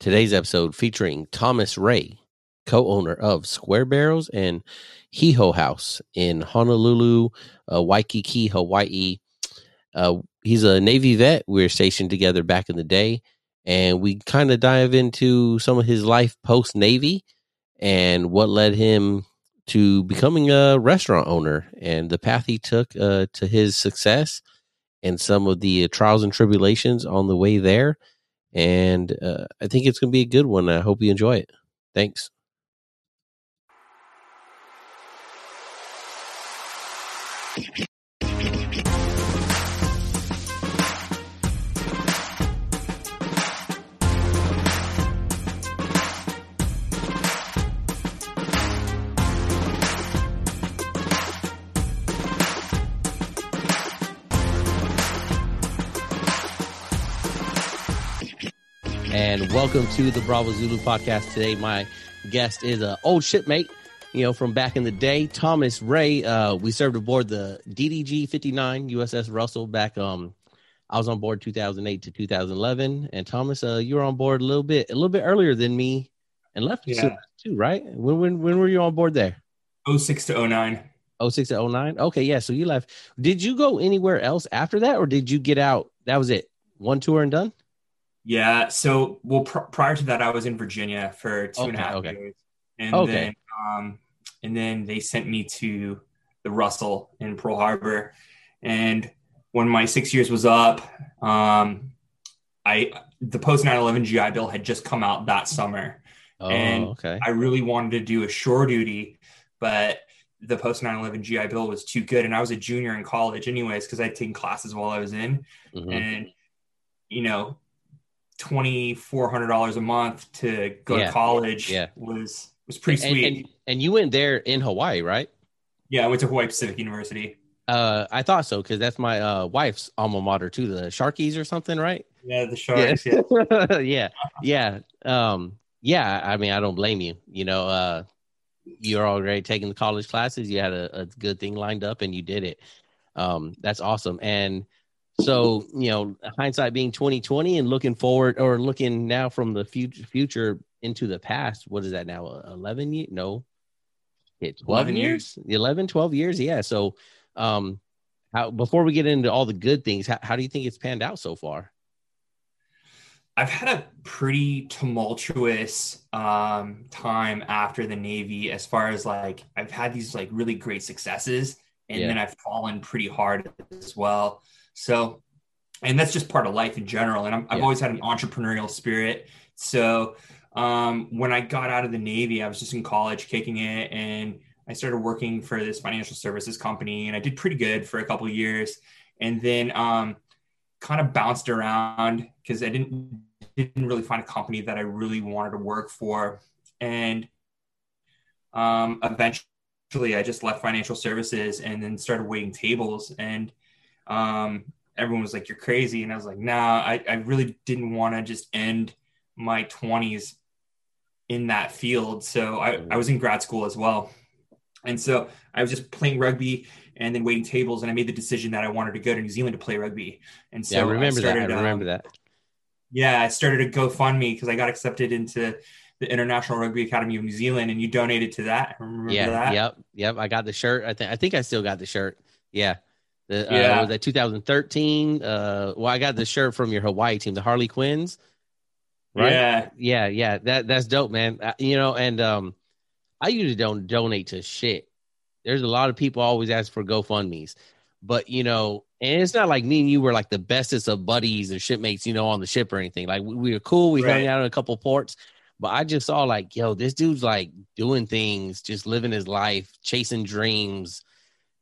Today's episode featuring Thomas Ray, co owner of Square Barrels and Heiho House in Honolulu, uh, Waikiki, Hawaii. Uh, he's a Navy vet. We were stationed together back in the day, and we kind of dive into some of his life post Navy and what led him to becoming a restaurant owner and the path he took uh, to his success and some of the trials and tribulations on the way there. And uh, I think it's going to be a good one. I hope you enjoy it. Thanks. And welcome to the Bravo Zulu podcast. Today, my guest is an old shipmate, you know, from back in the day, Thomas Ray. Uh, we served aboard the DDG 59 USS Russell back. Um, I was on board 2008 to 2011, and Thomas, uh, you were on board a little bit, a little bit earlier than me, and left yeah. too, right? When when when were you on board there? 06 to 09. 06 to 09. Okay, yeah. So you left. Did you go anywhere else after that, or did you get out? That was it. One tour and done. Yeah. So, well, pr- prior to that, I was in Virginia for two okay, and a half okay. years, and okay. then, um, and then they sent me to the Russell in Pearl Harbor, and when my six years was up, um, I the post 9/11 GI Bill had just come out that summer, oh, and okay. I really wanted to do a shore duty, but the post 9/11 GI Bill was too good, and I was a junior in college anyways because I'd taken classes while I was in, mm-hmm. and you know twenty four hundred dollars a month to go yeah. to college yeah. was was pretty sweet. And, and, and, you went there in Hawaii, right? Yeah, I went to Hawaii Pacific University. Uh, I thought so because that's my uh, wife's alma mater too, the Sharkies or something, right? Yeah, the Sharks. Yeah, yeah, yeah. Um, yeah. I mean, I don't blame you. You know, uh, you're already taking the college classes. You had a, a good thing lined up, and you did it. Um, that's awesome. And so, you know, hindsight being 2020 and looking forward or looking now from the future future into the past, what is that now? 11 years? No. It 12 years? years? 11, 12 years. Yeah. So, um, how, before we get into all the good things, how, how do you think it's panned out so far? I've had a pretty tumultuous um, time after the Navy, as far as like I've had these like really great successes, and yeah. then I've fallen pretty hard as well. So, and that's just part of life in general. And i have yeah. always had an entrepreneurial spirit. So, um, when I got out of the Navy, I was just in college kicking it and I started working for this financial services company and I did pretty good for a couple years. And then, um, kind of bounced around because I didn't didn't really find a company that I really wanted to work for. And um, eventually, I just left financial services and then started waiting tables. And um, everyone was like, "You're crazy," and I was like, "Nah, I, I really didn't want to just end my 20s in that field." So I, I was in grad school as well, and so I was just playing rugby and then waiting tables, and I made the decision that I wanted to go to New Zealand to play rugby. And so yeah, I remember I started, that. I remember um, that. Yeah, I started a GoFundMe because I got accepted into the International Rugby Academy of New Zealand, and you donated to that. Remember yeah, that? Yep, yep. I got the shirt. I think I think I still got the shirt. Yeah, the, uh, yeah. Uh, was that 2013? Uh, well, I got the shirt from your Hawaii team, the Harlequins. Right? Yeah. Yeah. Yeah. That that's dope, man. Uh, you know, and um, I usually don't donate to shit. There's a lot of people always ask for GoFundmes, but you know, and it's not like me and you were like the bestest of buddies and shipmates, you know, on the ship or anything. Like we, we were cool. We right. hung out in a couple ports, but I just saw like, yo, this dude's like doing things, just living his life, chasing dreams,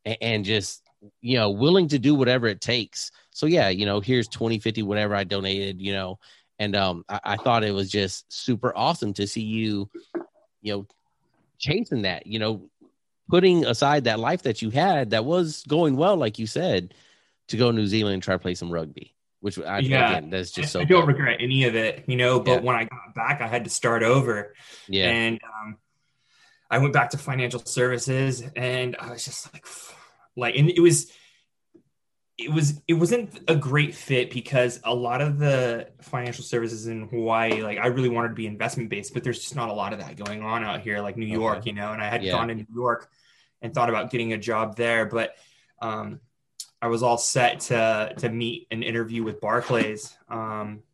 and, and just you know, willing to do whatever it takes. So yeah, you know, here's 20, 50, whatever I donated, you know, and um, I, I thought it was just super awesome to see you, you know, chasing that, you know, putting aside that life that you had that was going well, like you said, to go to New Zealand and try to play some rugby. Which I yeah, again, that's just so. I don't regret any of it, you know. But yeah. when I got back, I had to start over. Yeah, and um, I went back to financial services, and I was just like, like and it was it was it wasn't a great fit because a lot of the financial services in Hawaii, like I really wanted to be investment based, but there's just not a lot of that going on out here, like New York, you know. And I had yeah. gone to New York and thought about getting a job there, but um, I was all set to to meet and interview with Barclays um,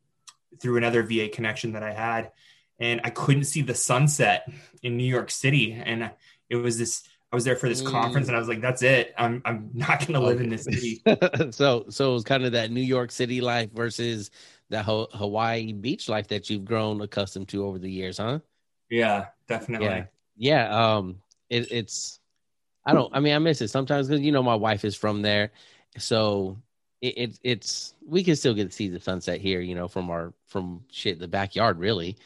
through another VA connection that I had, and I couldn't see the sunset in New York City, and it was this I was there for this mm. conference and I was like, that's it. I'm I'm not gonna live okay. in this city. so so it was kind of that New York City life versus that Hawaii beach life that you've grown accustomed to over the years, huh? Yeah, definitely. Yeah, yeah. Um, it, it's I don't. I mean, I miss it sometimes because you know my wife is from there, so it, it, it's we can still get to see the sunset here, you know, from our from shit the backyard really,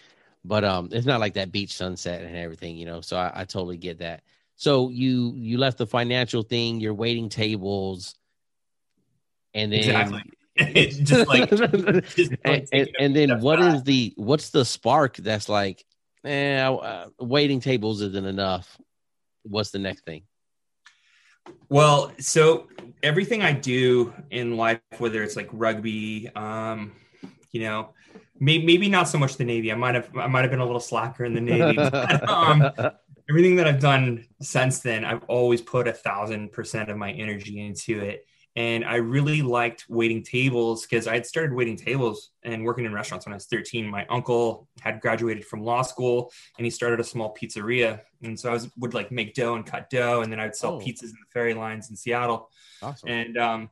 but um, it's not like that beach sunset and everything, you know. So I, I totally get that. So you you left the financial thing, you're waiting tables, and then exactly. just like, just and, and, and, then what is the what's the spark that's like, eh, uh, waiting tables isn't enough. What's the next thing? Well, so everything I do in life, whether it's like rugby, um, you know, maybe, maybe not so much the Navy. I might have I might have been a little slacker in the Navy. But, um, everything that I've done since then, I've always put a thousand percent of my energy into it. And I really liked waiting tables because I had started waiting tables and working in restaurants when I was 13. My uncle had graduated from law school and he started a small pizzeria. And so I was, would like make dough and cut dough. And then I would sell oh. pizzas in the ferry lines in Seattle. Awesome. And um,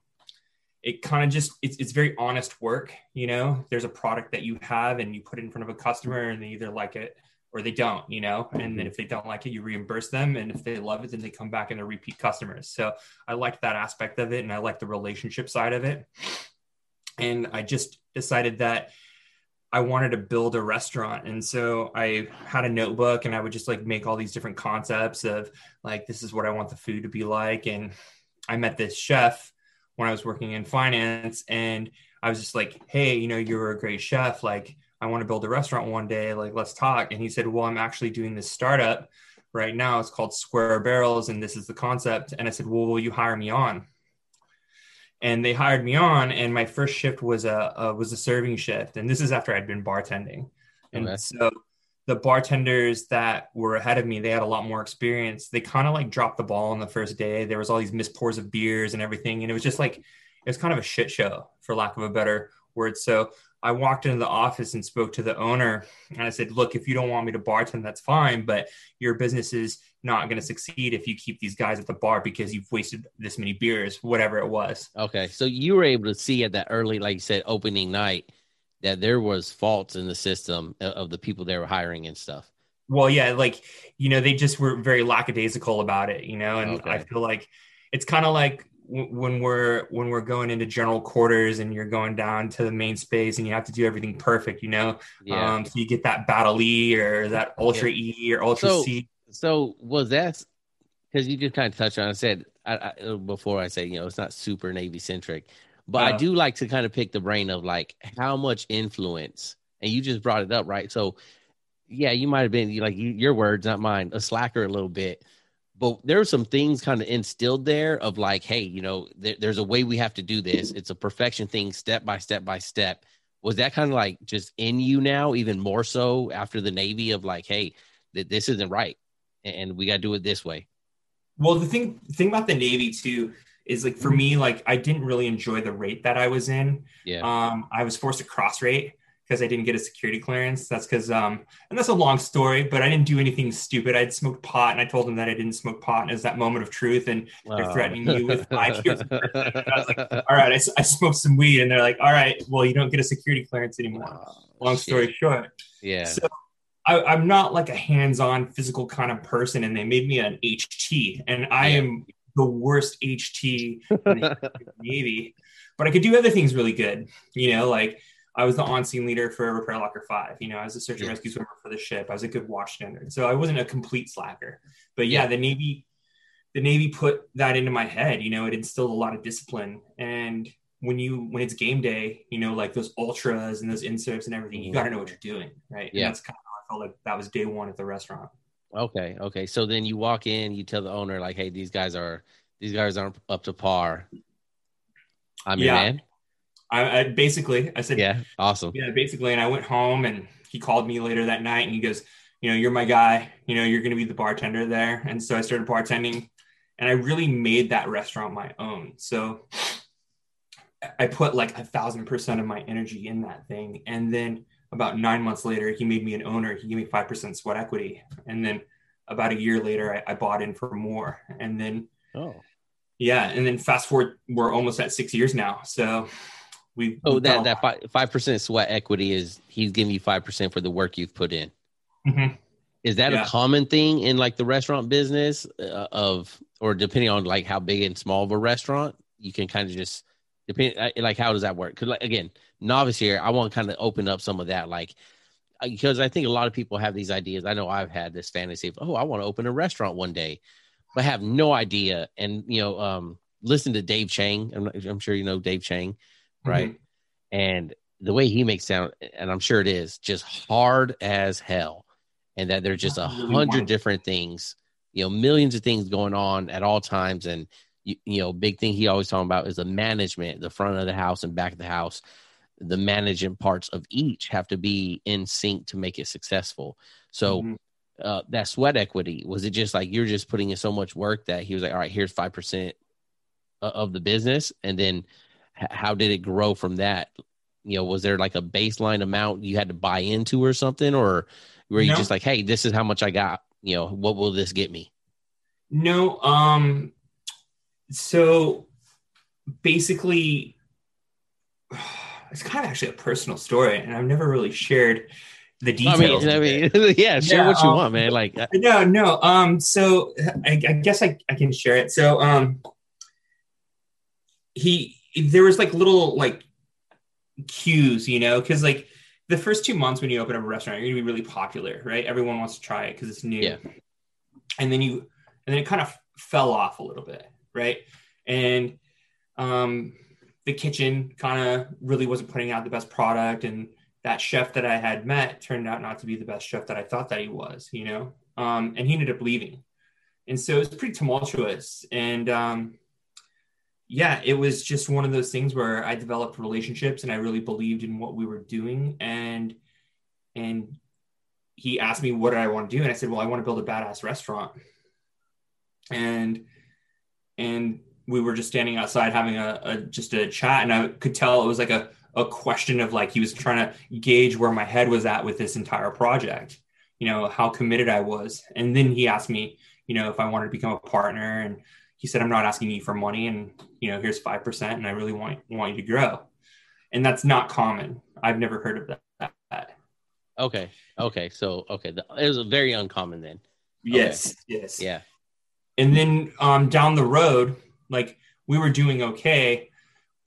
it kind of just, it's, it's very honest work. You know, there's a product that you have and you put it in front of a customer and they either like it or they don't, you know, and then mm-hmm. if they don't like it, you reimburse them. And if they love it, then they come back and they're repeat customers. So I liked that aspect of it and I like the relationship side of it. And I just decided that I wanted to build a restaurant. And so I had a notebook and I would just like make all these different concepts of like, this is what I want the food to be like. And I met this chef when I was working in finance and I was just like, hey, you know, you're a great chef. Like, I want to build a restaurant one day. Like, let's talk. And he said, Well, I'm actually doing this startup right now. It's called Square Barrels, and this is the concept. And I said, Well, will you hire me on? And they hired me on, and my first shift was a, a was a serving shift, and this is after I'd been bartending. And okay. so the bartenders that were ahead of me, they had a lot more experience. They kind of like dropped the ball on the first day. There was all these missed pours of beers and everything, and it was just like it was kind of a shit show, for lack of a better word. So I walked into the office and spoke to the owner and I said, look, if you don't want me to bartend, that's fine, but your business is not going to succeed if you keep these guys at the bar because you've wasted this many beers, whatever it was. Okay. So you were able to see at that early, like you said, opening night that there was faults in the system of the people they were hiring and stuff. Well, yeah, like, you know, they just were very lackadaisical about it, you know, and okay. I feel like it's kind of like when we're when we're going into general quarters and you're going down to the main space and you have to do everything perfect, you know. Yeah. Um, so you get that battle E or that ultra yeah. E or ultra so, C. So was that because you just kind of touched on? I said I, I, before I say you know it's not super Navy centric, but uh, I do like to kind of pick the brain of like how much influence, and you just brought it up right. So yeah, you might have been like your words, not mine, a slacker a little bit but there are some things kind of instilled there of like, hey, you know, there, there's a way we have to do this. It's a perfection thing, step by step by step. Was that kind of like just in you now, even more so after the Navy of like, hey, th- this isn't right, and we got to do it this way. Well, the thing thing about the Navy too is like for me, like I didn't really enjoy the rate that I was in. Yeah. Um, I was forced to cross rate because I didn't get a security clearance. That's because, um, and that's a long story, but I didn't do anything stupid. I'd smoked pot and I told them that I didn't smoke pot. And it was that moment of truth. And wow. they're threatening you with five years. I was like, all right, I, I, smoked some weed. And they're like, all right, well, you don't get a security clearance anymore. Oh, long story short. Yeah. So I, am not like a hands on physical kind of person. And they made me an HT. And I yeah. am the worst HT in the Navy. But I could do other things really good, you know, like I was the on-scene leader for Repair Locker Five. You know, I was a search and rescue swimmer for the ship. I was a good watch stander, so I wasn't a complete slacker. But yeah, the Navy, the Navy put that into my head. You know, it instilled a lot of discipline. And when you when it's game day, you know, like those ultras and those inserts and everything, you mm-hmm. got to know what you're doing, right? Yeah, and that's kind of how I felt like that was day one at the restaurant. Okay, okay. So then you walk in, you tell the owner like, "Hey, these guys are these guys aren't up to par." I'm yeah. your man. I, I, basically I said yeah, awesome. Yeah, basically, and I went home and he called me later that night and he goes, you know, you're my guy. You know, you're going to be the bartender there. And so I started bartending, and I really made that restaurant my own. So I put like a thousand percent of my energy in that thing, and then about nine months later, he made me an owner. He gave me five percent sweat equity, and then about a year later, I, I bought in for more, and then oh yeah, and then fast forward, we're almost at six years now. So we oh that that five percent sweat equity is he's giving you five percent for the work you've put in. Mm-hmm. Is that yeah. a common thing in like the restaurant business uh, of, or depending on like how big and small of a restaurant, you can kind of just depend uh, like how does that work? Because like again, novice here, I want to kind of open up some of that, like because I think a lot of people have these ideas. I know I've had this fantasy of, oh, I want to open a restaurant one day, but have no idea. And you know, um, listen to Dave Chang. I'm, I'm sure you know Dave Chang. Right? Mm-hmm. And the way he makes sound, and I'm sure it is just hard as hell, and that there's just a hundred different things, you know, millions of things going on at all times, and you, you know, big thing he always talking about is the management, the front of the house and back of the house. The managing parts of each have to be in sync to make it successful. So. Mm-hmm. Uh, that sweat equity was it just like you're just putting in so much work that he was like all right here's five percent of the business and then how did it grow from that? You know was there like a baseline amount you had to buy into or something? Or were you no. just like hey this is how much i got. You know what will this get me? No um so basically it's kind of actually a personal story and i've never really shared the details i mean, I mean yeah share yeah, what you um, want man like uh no no um so I, I guess I, I can share it. So um he there was like little like cues, you know, because like the first two months when you open up a restaurant, you're gonna be really popular, right? Everyone wants to try it because it's new. Yeah. And then you and then it kind of fell off a little bit, right? And um the kitchen kind of really wasn't putting out the best product and that chef that I had met turned out not to be the best chef that I thought that he was, you know. Um, and he ended up leaving. And so it was pretty tumultuous. And um, yeah, it was just one of those things where I developed relationships and I really believed in what we were doing. And and he asked me what did I want to do, and I said, well, I want to build a badass restaurant. And and we were just standing outside having a, a just a chat, and I could tell it was like a a question of like he was trying to gauge where my head was at with this entire project. You know how committed I was, and then he asked me, you know, if I wanted to become a partner and he said, I'm not asking you for money and, you know, here's 5% and I really want, want you to grow. And that's not common. I've never heard of that. Okay. Okay. So, okay. It was very uncommon then. Yes. Okay. Yes. Yeah. And then um, down the road, like we were doing okay,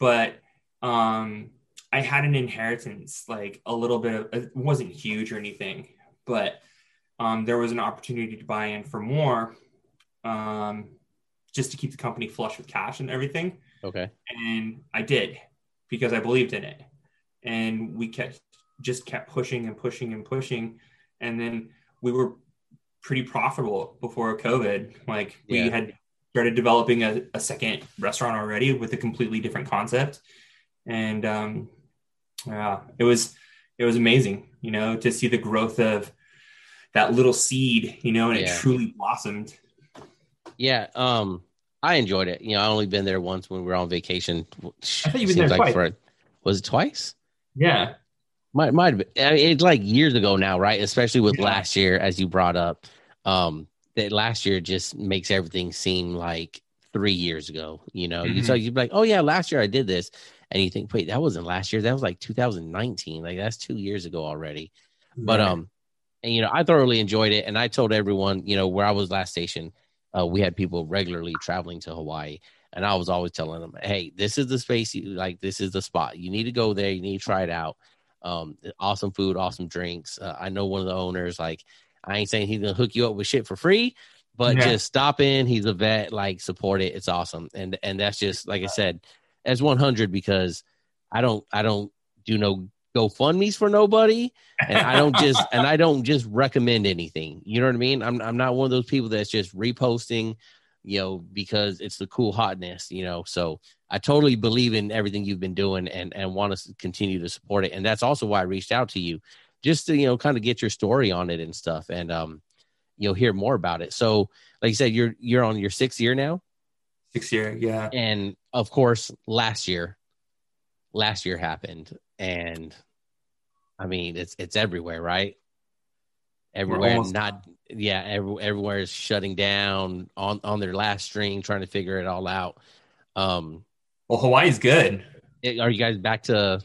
but um, I had an inheritance, like a little bit of, it wasn't huge or anything, but um, there was an opportunity to buy in for more. Um, just to keep the company flush with cash and everything. Okay. And I did because I believed in it. And we kept just kept pushing and pushing and pushing. And then we were pretty profitable before COVID. Like we yeah. had started developing a, a, second restaurant already with a completely different concept. And um yeah, it was it was amazing, you know, to see the growth of that little seed, you know, and yeah. it truly blossomed. Yeah, um, I enjoyed it. You know, I only been there once when we were on vacation. I you've been there like twice. For, was it twice? Yeah, might might have been. I mean, it's like years ago now, right? Especially with yeah. last year, as you brought up. Um, that last year just makes everything seem like three years ago. You know, mm-hmm. so you'd be like, "Oh yeah, last year I did this," and you think, "Wait, that wasn't last year. That was like 2019. Like that's two years ago already." But um, and you know, I thoroughly enjoyed it, and I told everyone, you know, where I was last station uh, we had people regularly traveling to Hawaii, and I was always telling them, "Hey, this is the space you like. This is the spot. You need to go there. You need to try it out. Um, awesome food, awesome drinks. Uh, I know one of the owners. Like, I ain't saying he's gonna hook you up with shit for free, but yeah. just stop in. He's a vet. Like, support it. It's awesome. And and that's just like I said, as 100 because I don't I don't do no GoFundMe's for nobody, and I don't just and I don't just recommend anything. You know what I mean? I'm I'm not one of those people that's just reposting, you know, because it's the cool hotness, you know. So I totally believe in everything you've been doing and and want to continue to support it. And that's also why I reached out to you, just to you know kind of get your story on it and stuff, and um, you'll hear more about it. So, like you said, you're you're on your sixth year now. Sixth year, yeah. And of course, last year, last year happened, and I mean, it's it's everywhere, right? Everywhere, not yeah, every, everywhere is shutting down on on their last string, trying to figure it all out. Um, well, Hawaii's good. Are you guys back to?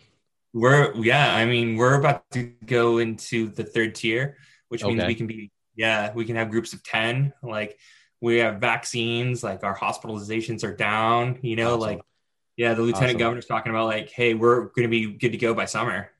We're yeah. I mean, we're about to go into the third tier, which means we can be yeah, we can have groups of ten. Like we have vaccines. Like our hospitalizations are down. You know, awesome. like yeah, the lieutenant awesome. governor's talking about like, hey, we're going to be good to go by summer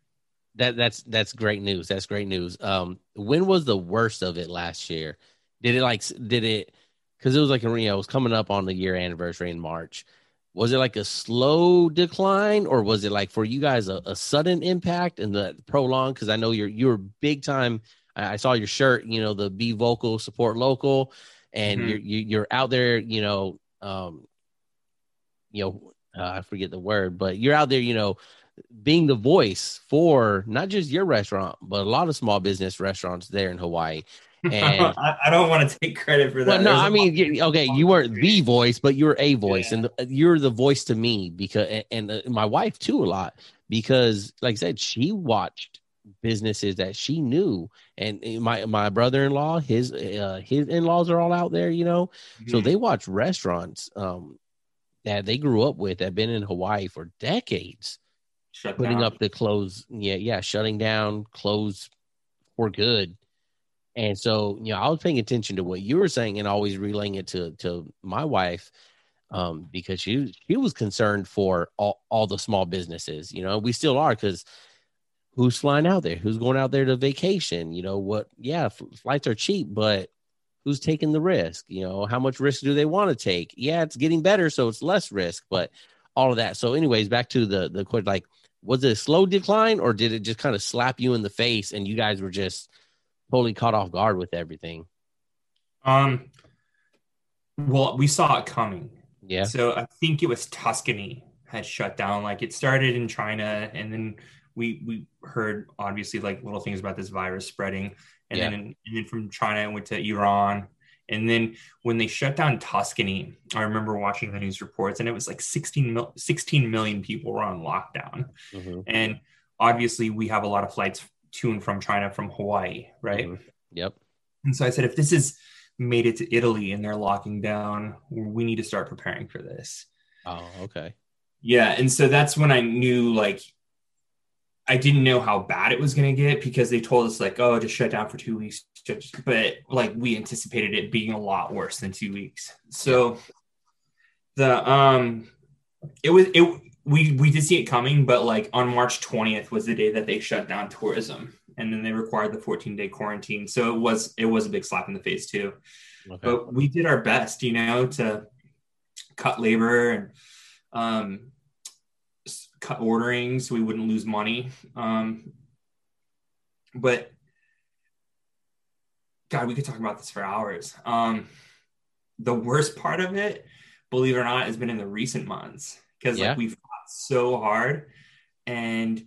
that that's that's great news. That's great news. Um, when was the worst of it last year? Did it like did it because it was like you know it was coming up on the year anniversary in March. Was it like a slow decline, or was it like for you guys a, a sudden impact and the prolonged? Because I know you're you're big time. I, I saw your shirt, you know, the be vocal, support local, and mm-hmm. you're you, are you are out there, you know, um, you know, uh, I forget the word, but you're out there, you know, being the voice for not just your restaurant, but a lot of small business restaurants there in Hawaii. And I, don't want to take credit for that. Well, no, There's I mean, okay, you weren't the voice, but you're a voice, yeah. and the, you're the voice to me because, and, and uh, my wife too, a lot because, like I said, she watched businesses that she knew, and my my brother in law, his uh, his in laws are all out there, you know, mm-hmm. so they watch restaurants um, that they grew up with that been in Hawaii for decades Shut putting down. up the close. Yeah, yeah, shutting down, close for good. And so, you know, I was paying attention to what you were saying and always relaying it to to my wife um, because she she was concerned for all, all the small businesses. You know, we still are because who's flying out there? Who's going out there to vacation? You know what? Yeah, flights are cheap, but who's taking the risk? You know, how much risk do they want to take? Yeah, it's getting better, so it's less risk, but all of that. So, anyways, back to the the question, like was it a slow decline or did it just kind of slap you in the face and you guys were just totally caught off guard with everything? Um, well, we saw it coming. Yeah. So I think it was Tuscany had shut down. Like it started in China, and then we we heard obviously like little things about this virus spreading, and yeah. then and then from China it went to Iran, and then when they shut down Tuscany, I remember watching the news reports and it was like 16, mil- 16 million people were on lockdown. Mm-hmm. And obviously, we have a lot of flights to and from China from Hawaii, right? Mm-hmm. Yep. And so I said, if this is made it to Italy and they're locking down, we need to start preparing for this. Oh, okay. Yeah. And so that's when I knew like I didn't know how bad it was going to get because they told us like, oh, just shut down for two weeks. But like we anticipated it being a lot worse than two weeks. So the um, it was it we we did see it coming, but like on March twentieth was the day that they shut down tourism, and then they required the fourteen day quarantine. So it was it was a big slap in the face too. Okay. But we did our best, you know, to cut labor and um cut ordering so we wouldn't lose money. Um, but God, we could talk about this for hours. Um, the worst part of it, believe it or not, has been in the recent months because yeah. like we fought so hard and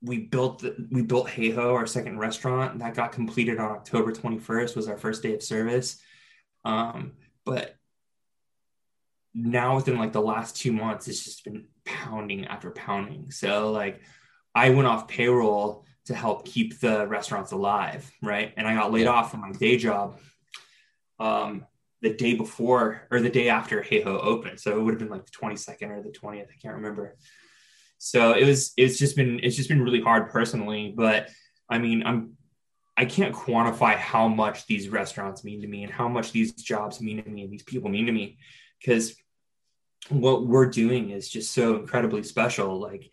we built the, we built Heiho, our second restaurant that got completed on October 21st was our first day of service. Um, but now within like the last two months, it's just been pounding after pounding. So like I went off payroll to help keep the restaurants alive, right? And I got laid off from my day job um, the day before or the day after Heiho opened. So it would have been like the 22nd or the 20th. I can't remember. So it was it's just been it's just been really hard personally. But I mean, I'm I can't quantify how much these restaurants mean to me and how much these jobs mean to me and these people mean to me because what we're doing is just so incredibly special. Like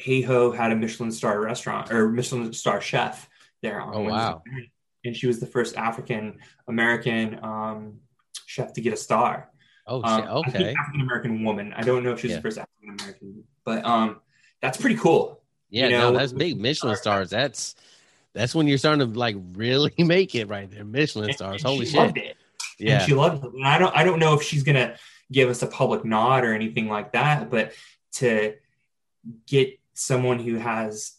Heiho had a Michelin star restaurant or Michelin star chef there. oh wow! And she was the first African American um, chef to get a star. Oh, um, okay. African American woman. I don't know if she's yeah. the first African American, but um, that's pretty cool. Yeah, you know? no, that's big Michelin stars. That's that's when you're starting to like really make it right there. Michelin stars. Holy shit! yeah. and she loved it. And I don't I don't know if she's gonna give us a public nod or anything like that, but to get someone who has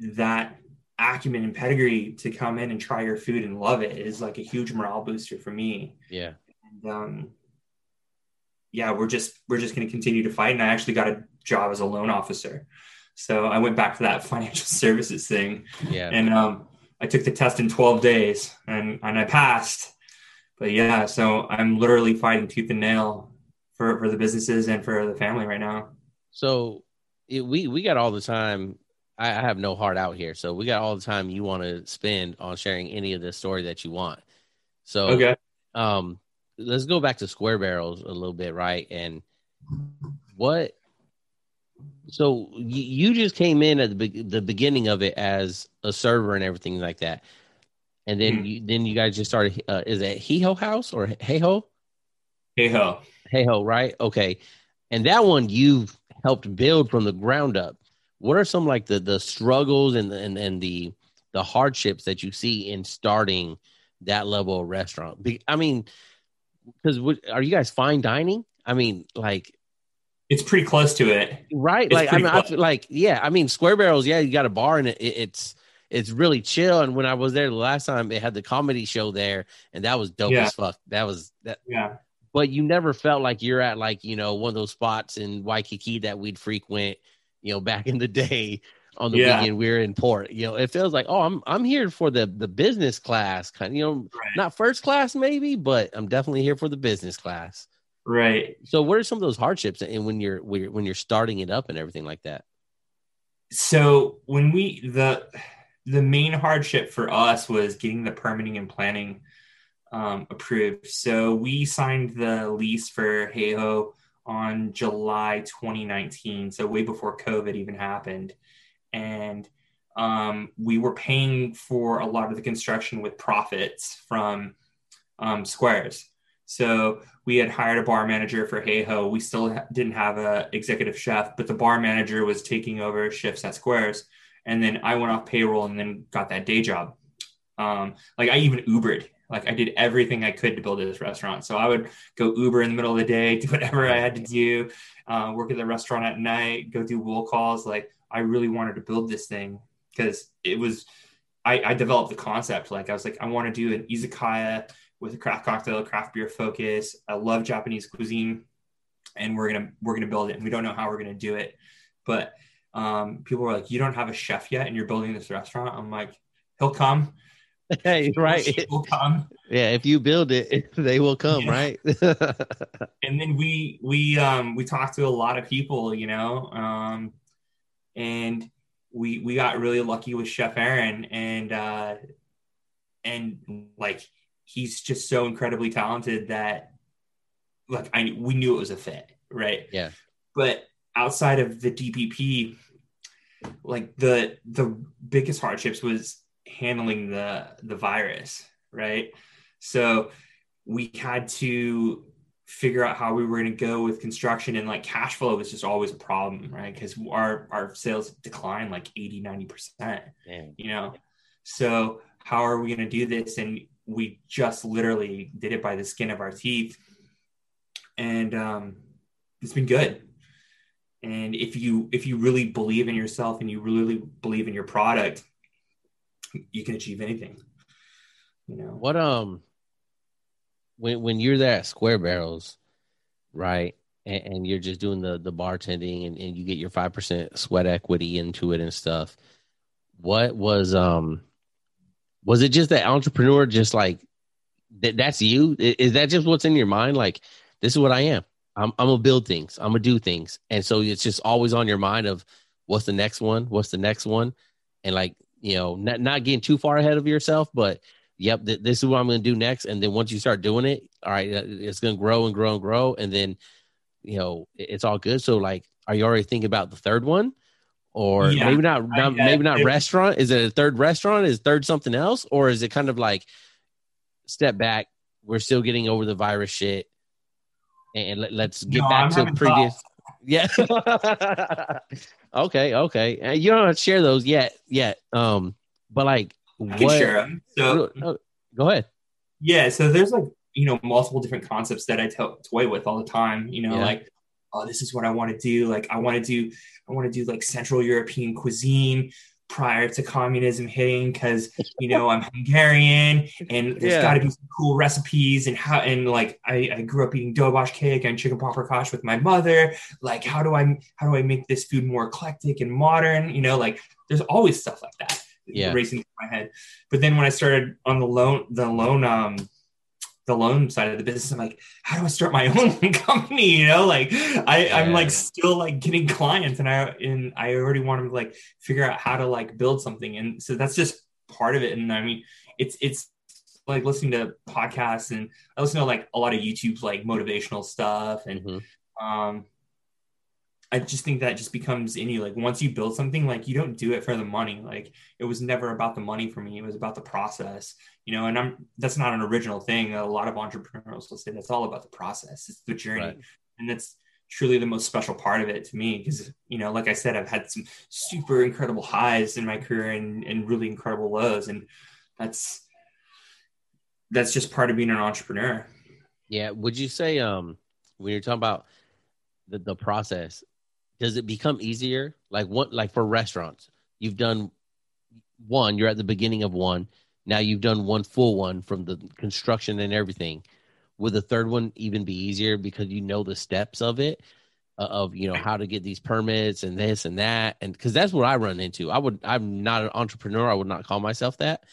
that acumen and pedigree to come in and try your food and love it is like a huge morale booster for me. Yeah. And, um, yeah, we're just we're just going to continue to fight. And I actually got a job as a loan officer, so I went back to that financial services thing. Yeah. And um, I took the test in 12 days, and and I passed. But yeah, so I'm literally fighting tooth and nail for for the businesses and for the family right now. So it, we we got all the time I, I have no heart out here, so we got all the time you want to spend on sharing any of the story that you want. So okay, um, let's go back to Square Barrels a little bit, right? And what? So you, you just came in at the be- the beginning of it as a server and everything like that, and then mm-hmm. you then you guys just started. Uh, is it Heho House or Hey Ho? Hey Ho. Hey Ho, right? Okay, and that one you helped build from the ground up what are some like the the struggles and and and the the hardships that you see in starting that level of restaurant? I mean, because are you guys fine dining? I mean, like it's pretty close to it, right? It's like I mean, I feel like yeah, I mean, Square Barrels, yeah, you got a bar and it, it's it's really chill. And when I was there the last time, they had the comedy show there, and that was dope yeah. as fuck. That was that. Yeah. But you never felt like you're at like you know one of those spots in Waikiki that we'd frequent you know, back in the day on the yeah. weekend we are in port. You know, it feels like, oh, I'm I'm here for the the business class kind. You know, right. not first class maybe, but I'm definitely here for the business class. Right. So, what are some of those hardships and when you're when you're starting it up and everything like that? So when we the the main hardship for us was getting the permitting and planning um, approved. So we signed the lease for Heiho on July 2019, so way before COVID even happened. And um, we were paying for a lot of the construction with profits from um, Squares. So we had hired a bar manager for Heiho. We still didn't have a executive chef, but the bar manager was taking over shifts at Squares. And then I went off payroll and then got that day job. Um, like I even Ubered like I did everything I could to build this restaurant. So I would go Uber in the middle of the day, do whatever I had to do, uh, work at the restaurant at night, go do will calls. Like I really wanted to build this thing because it was, I, I, developed the concept. Like I was like, I want to do an izakaya with a craft cocktail, craft beer focus. I love Japanese cuisine and we're to, we're to build it. And we don't know how we're to do it. But um, people were like, you don't have a chef yet and you're building this restaurant. I'm like, he'll come hey, right. He'll come. Yeah, if you build it, they will come, yeah. right? and then we we um we talked to a lot of people, you know, um, and we we got really lucky with Chef Aaron, and uh, and like he's just so incredibly talented that like I we knew it was a fit, right? Yeah. But outside of the DPP, like the the biggest hardships was handling the the virus, right? So we had to figure out how we were going to go with construction and like cash flow was just always a problem right? Because our our sales declined like 80 90 percent you know? So how are we going to do this? And we just literally did it by the skin of our teeth. And um it's been good and if you if you really believe in yourself and you really believe in your product you can achieve anything. You know what? Um, when when you're there at Square Barrels, right, and, and you're just doing the the bartending, and, and you get your five percent sweat equity into it and stuff. What was um, was it just that entrepreneur, just like that? That's you. Is that just what's in your mind? Like this is what I am. I'm I'm gonna build things. I'm gonna do things, and so it's just always on your mind of what's the next one, what's the next one, and like you know, not not getting too far ahead of yourself, but yep, th- this is what I'm going to do next. And then once you start doing it, all right, uh, it's going to grow and grow and grow, and then you know it's all good. So like, are you already thinking about the third one? Or yeah, maybe not, not maybe not it, restaurant. Is it a third restaurant? Is third something else? Or is it kind of like step back? We're still getting over the virus shit, and let, us get no, back I'm to previous. Yeah. Okay, okay. You don't share those yet, yet. Um, but like, I what? share them. So oh, go ahead. Yeah, so there's like you know multiple different concepts that I to- toy with all the time. You know, yeah. like oh, this is what I want to do. Like I want to do I want to do like Central European cuisine prior to communism hitting because you know I'm Hungarian and there's yeah. got to be some cool recipes and how and like I, I grew up eating dobos cake and chicken paprikash with my mother. Like how do I how do I make this food more eclectic and modern? You know, like there's always stuff like that yeah. racing through my head. But then when I started on the loan the loan um the loan side of the business i'm like how do i start my own company you know like i yeah. i'm like still like getting clients and i and i already want to like figure out how to like build something and so that's just part of it and i mean it's it's like listening to podcasts and i listen to like a lot of YouTube like motivational stuff and mm-hmm. um I just think that just becomes in you. Like once you build something, like you don't do it for the money. Like it was never about the money for me. It was about the process, you know, and I'm, that's not an original thing. A lot of entrepreneurs will say that's all about the process. It's the journey. Right. And that's truly the most special part of it to me. Cause you know, like I said, I've had some super incredible highs in my career and, and really incredible lows. And that's, that's just part of being an entrepreneur. Yeah. Would you say, um, when you're talking about the, the process, does it become easier? Like what like for restaurants, you've done one, you're at the beginning of one. Now you've done one full one from the construction and everything. Would the third one even be easier because you know the steps of it? Uh, of you know how to get these permits and this and that and because that's what i run into i would i'm not an entrepreneur i would not call myself that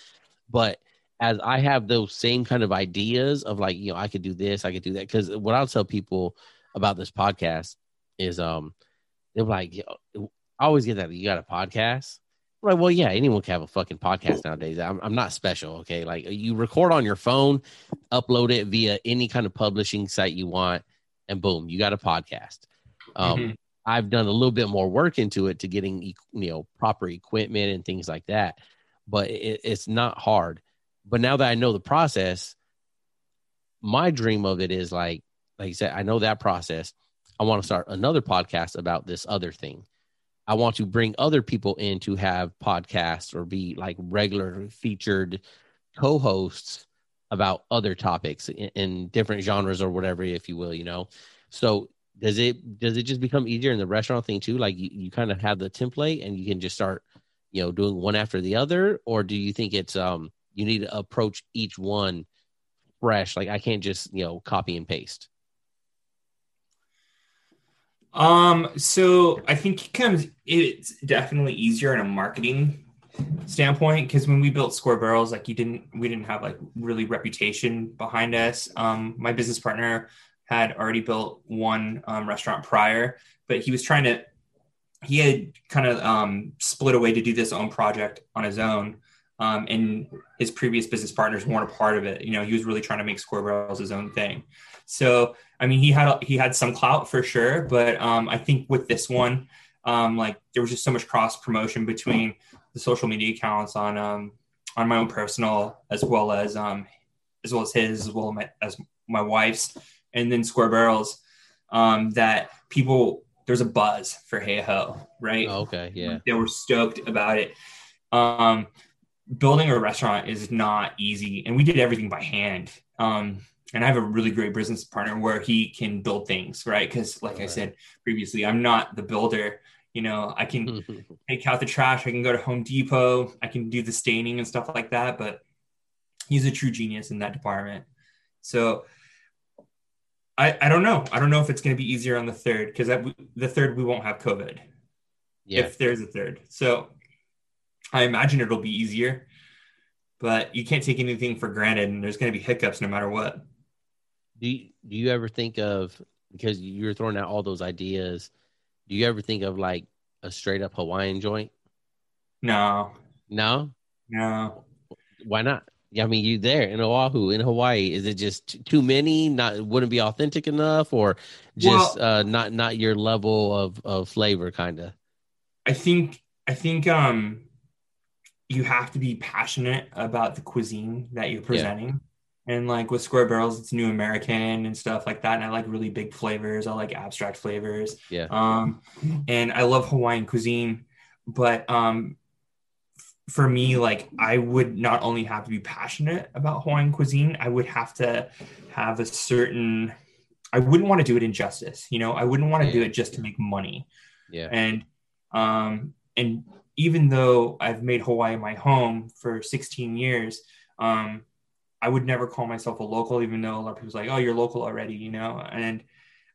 but as i have those same kind of ideas of like you know i could do this i could do that because what i'll tell people about this podcast is um they're like, I always get that you got a podcast. I'm like, well, yeah, anyone can have a fucking podcast nowadays. I'm, I'm not special. Okay. Like you record on your phone, upload it via any kind of publishing site you want, and boom, you got a podcast. Um, mm-hmm. I've done a little bit more work into it to getting, you know, proper equipment and things like that, but it, it's not hard. But now that I know the process, my dream of it is like, like you said, I know that process. I want to start another podcast about this other thing. I want to bring other people in to have podcasts or be like regular featured co-hosts about other topics in, in, different genres or whatever, if you will, you know. So does it does it just become easier in the restaurant thing too? Like you, you kind of have the template and you can just start, you know, doing one after the other, or do you think it's um you need to approach each one fresh? Like I can't just, you know, copy and paste. Um, so I think it comes it's definitely easier in a marketing standpoint because when we built Square Barrels like you didn't we didn't have like really reputation behind us. Um my business partner had already built one um, restaurant prior but he was trying to he had kind of um, split away to do this own project on his own um, and his previous business partners weren't a part of it you know he was really trying to make square barrels his own thing so I mean, he had he had some clout for sure, but um, I think with this one, um, like there was just so much cross promotion between the social media accounts on um, on my own personal as well as um, as well as his as well as my, as my wife's, and then Square Barrels um, that people there's a buzz for Heiho, right? Oh, okay, yeah, they were stoked about it. Um, building a restaurant is not easy, and we did everything by hand. Um, and I have a really great business partner where he can build things, right? Because, like right. I said previously, I'm not the builder. You know, I can take out the trash, I can go to Home Depot, I can do the staining and stuff like that, but he's a true genius in that department. So, I, I don't know. I don't know if it's going to be easier on the third because the third we won't have COVID. Yeah. If there's a third, so I imagine it'll be easier, but you can't take anything for granted, and there's going to be hiccups no matter what do you, do you ever think of because you're throwing out all those ideas? Do you ever think of like a straight up Hawaiian joint? No. No. No. Why not? I mean, you there in Oahu, in Hawaii. Is it just too many? Not wouldn't be authentic enough, or just well, uh, not not your level of of flavor, kind of? I think I think um you have to be passionate about the cuisine that you're presenting and like with square barrels it's new american and stuff like that and i like really big flavors i like abstract flavors yeah um and i love hawaiian cuisine but um for me, like I would not only have to be passionate about Hawaiian cuisine, I would have to have a certain I wouldn't want to do it injustice. You know, I wouldn't want to do it just to make money. Yeah. And um and even though I've made Hawaii my home for 16 years, um, I would never call myself a local, even though a lot of people's like, oh, you're local already, you know? And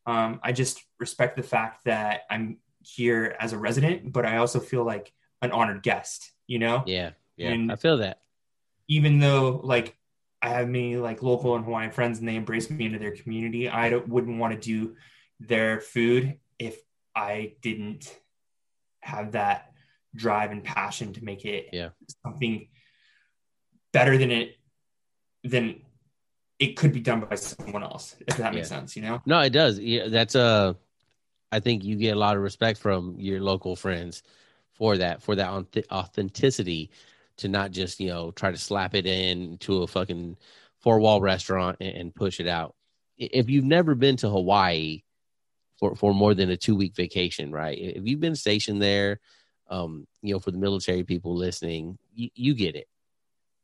um, I just respect the fact that I'm here as a resident, but I also feel like an honored guest, you know? Yeah. Yeah. And I feel that. Even though like I have many like local and Hawaiian friends and they embrace me into their community, I wouldn't want to do their food if I didn't have that drive and passion to make it yeah. something better than it than it could be done by someone else if that makes yeah. sense you know no it does yeah that's a uh, think you get a lot of respect from your local friends for that for that authenticity to not just you know try to slap it in to a fucking four wall restaurant and, and push it out if you've never been to hawaii for, for more than a two week vacation right if you've been stationed there um, you know, for the military people listening, you, you get it.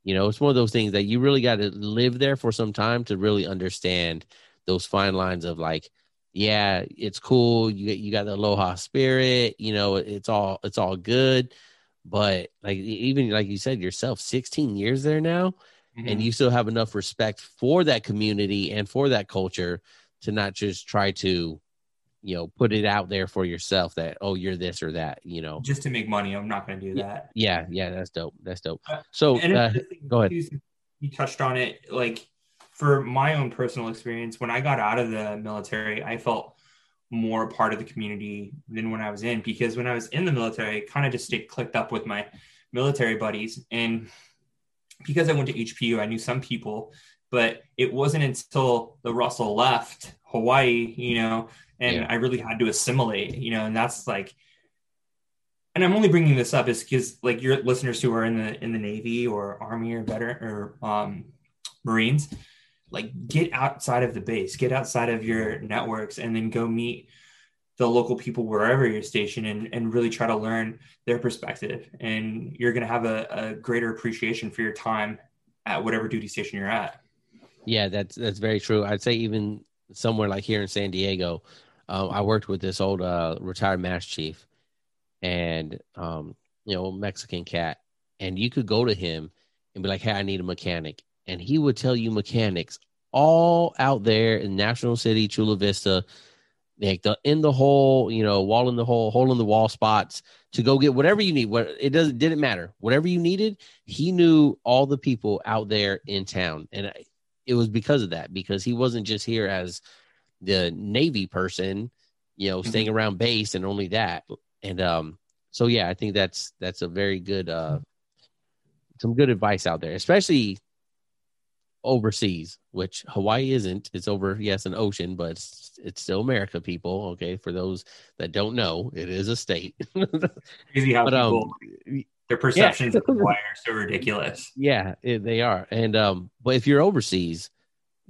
You know, it's one of those things that you really got to live there for some time to really understand those fine lines of like, yeah, it's cool. You you got the aloha spirit. You know, it's all it's all good. But like even like you said yourself, 16 years there now, mm-hmm. and you still have enough respect for that community and for that culture to not just try to you know put it out there for yourself that oh you're this or that you know? Just to make money i'm not going to do that. yeah yeah that's dope that's dope. Uh, so uh, go ahead. you touched on it like for my own personal experience when i got out of the military i felt more part of the community than when i was in because when i was in the military I kind of just stayed clicked up with my military buddies and because i went to hpu i knew some people but it wasn't until the russell left hawaii you know and yeah. I really had to assimilate, you know, and that's like, and I'm only bringing this up is because like your listeners who are in the in the Navy or Army or better or um, Marines, like get outside of the base, get outside of your networks, and then go meet the local people wherever you're stationed and, and really try to learn their perspective. And you're going to have a, a greater appreciation for your time at whatever duty station you're at. Yeah that's that's very true. I'd say even somewhere like here in san diego um, I worked with this old uh, retired mass chief, and um, you know Mexican cat, and you could go to him and be like, "Hey, I need a mechanic," and he would tell you mechanics all out there in National City, Chula Vista, like the in the hole, you know, wall in the hole, hole in the wall spots to go get whatever you need. What it doesn't didn't matter. Whatever you needed, he knew all the people out there in town, and it was because of that. Because he wasn't just here as the Navy person, you know, staying mm-hmm. around base and only that. And um, so yeah, I think that's that's a very good uh some good advice out there, especially overseas, which Hawaii isn't. It's over, yes, an ocean, but it's, it's still America, people. Okay, for those that don't know, it is a state. Crazy how but, people, um, their perceptions yeah. of Hawaii are so ridiculous. Yeah, it, they are. And um, but if you're overseas,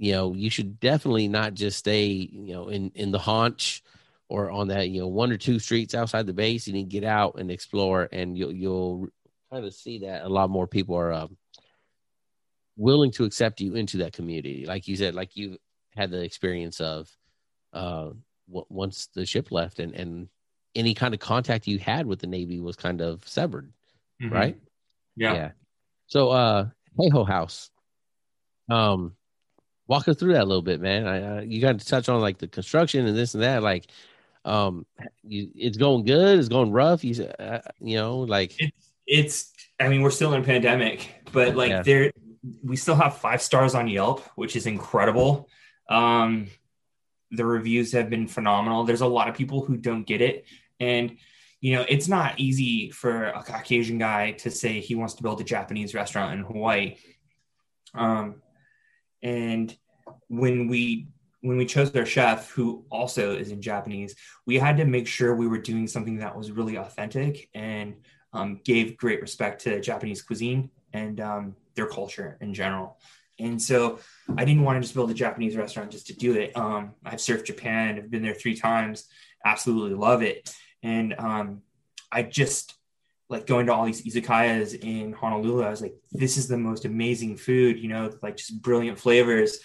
you know, you should definitely not just stay, you know, in in the haunch or on that, you know, one or two streets outside the base. You need to get out and explore, and you'll you'll kind of see that a lot more people are um, willing to accept you into that community. Like you said, like you had the experience of uh, w- once the ship left, and and any kind of contact you had with the Navy was kind of severed, mm-hmm. right? Yeah. Yeah. So, uh, Heiho House. Um, walk us through that a little bit, man. I, uh, you got to touch on like the construction and this and that. Like, um, you, it's going good. It's going rough. You, uh, you know, like it's, it's. I mean, we're still in a pandemic, but like yeah. there, we still have five stars on Yelp, which is incredible. Um, the reviews have been phenomenal. There's a lot of people who don't get it, and you know, it's not easy for a Caucasian guy to say he wants to build a Japanese restaurant in Hawaii. Um, and when we when we chose our chef who also is in japanese we had to make sure we were doing something that was really authentic and um, gave great respect to japanese cuisine and um, their culture in general. And so i didn't want to just build a japanese restaurant just to do it. Um, i've surfed japan i've been there three times absolutely love it. And um, i just like going to all these izakayas in Honolulu, I was like, this is the most amazing food, you know, like just brilliant flavors.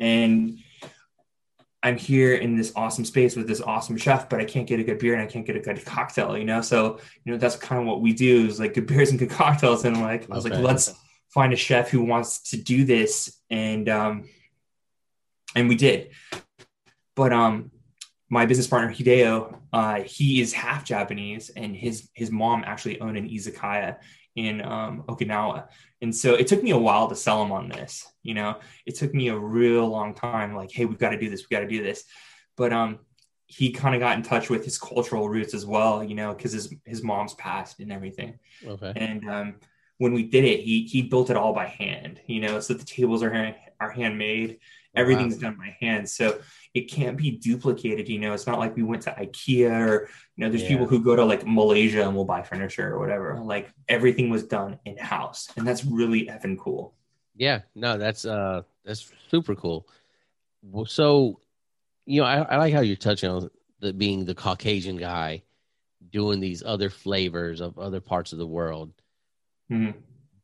And I'm here in this awesome space with this awesome chef, but I can't get a good beer and I can't get a good cocktail, you know? So, you know, that's kind of what we do is like good beers and good cocktails. And like, I was like, let's find a chef who wants to do this. And, um, and we did. But, um, my business partner Hideo, uh, he is half Japanese, and his his mom actually owned an izakaya in um, Okinawa, and so it took me a while to sell him on this. You know, it took me a real long time. Like, hey, we've got to do this. We got to do this. But um, he kind of got in touch with his cultural roots as well. You know, because his his mom's passed and everything. Okay. And um, when we did it, he he built it all by hand. You know, so the tables are are handmade. Everything's wow. done by hand. So it can't be duplicated. You know, it's not like we went to IKEA or, you know, there's yeah. people who go to like Malaysia and will buy furniture or whatever. Like everything was done in house. And that's really effing cool. Yeah. No, that's, uh, that's super cool. So, you know, I, I like how you're touching on the being the Caucasian guy doing these other flavors of other parts of the world. Mm-hmm.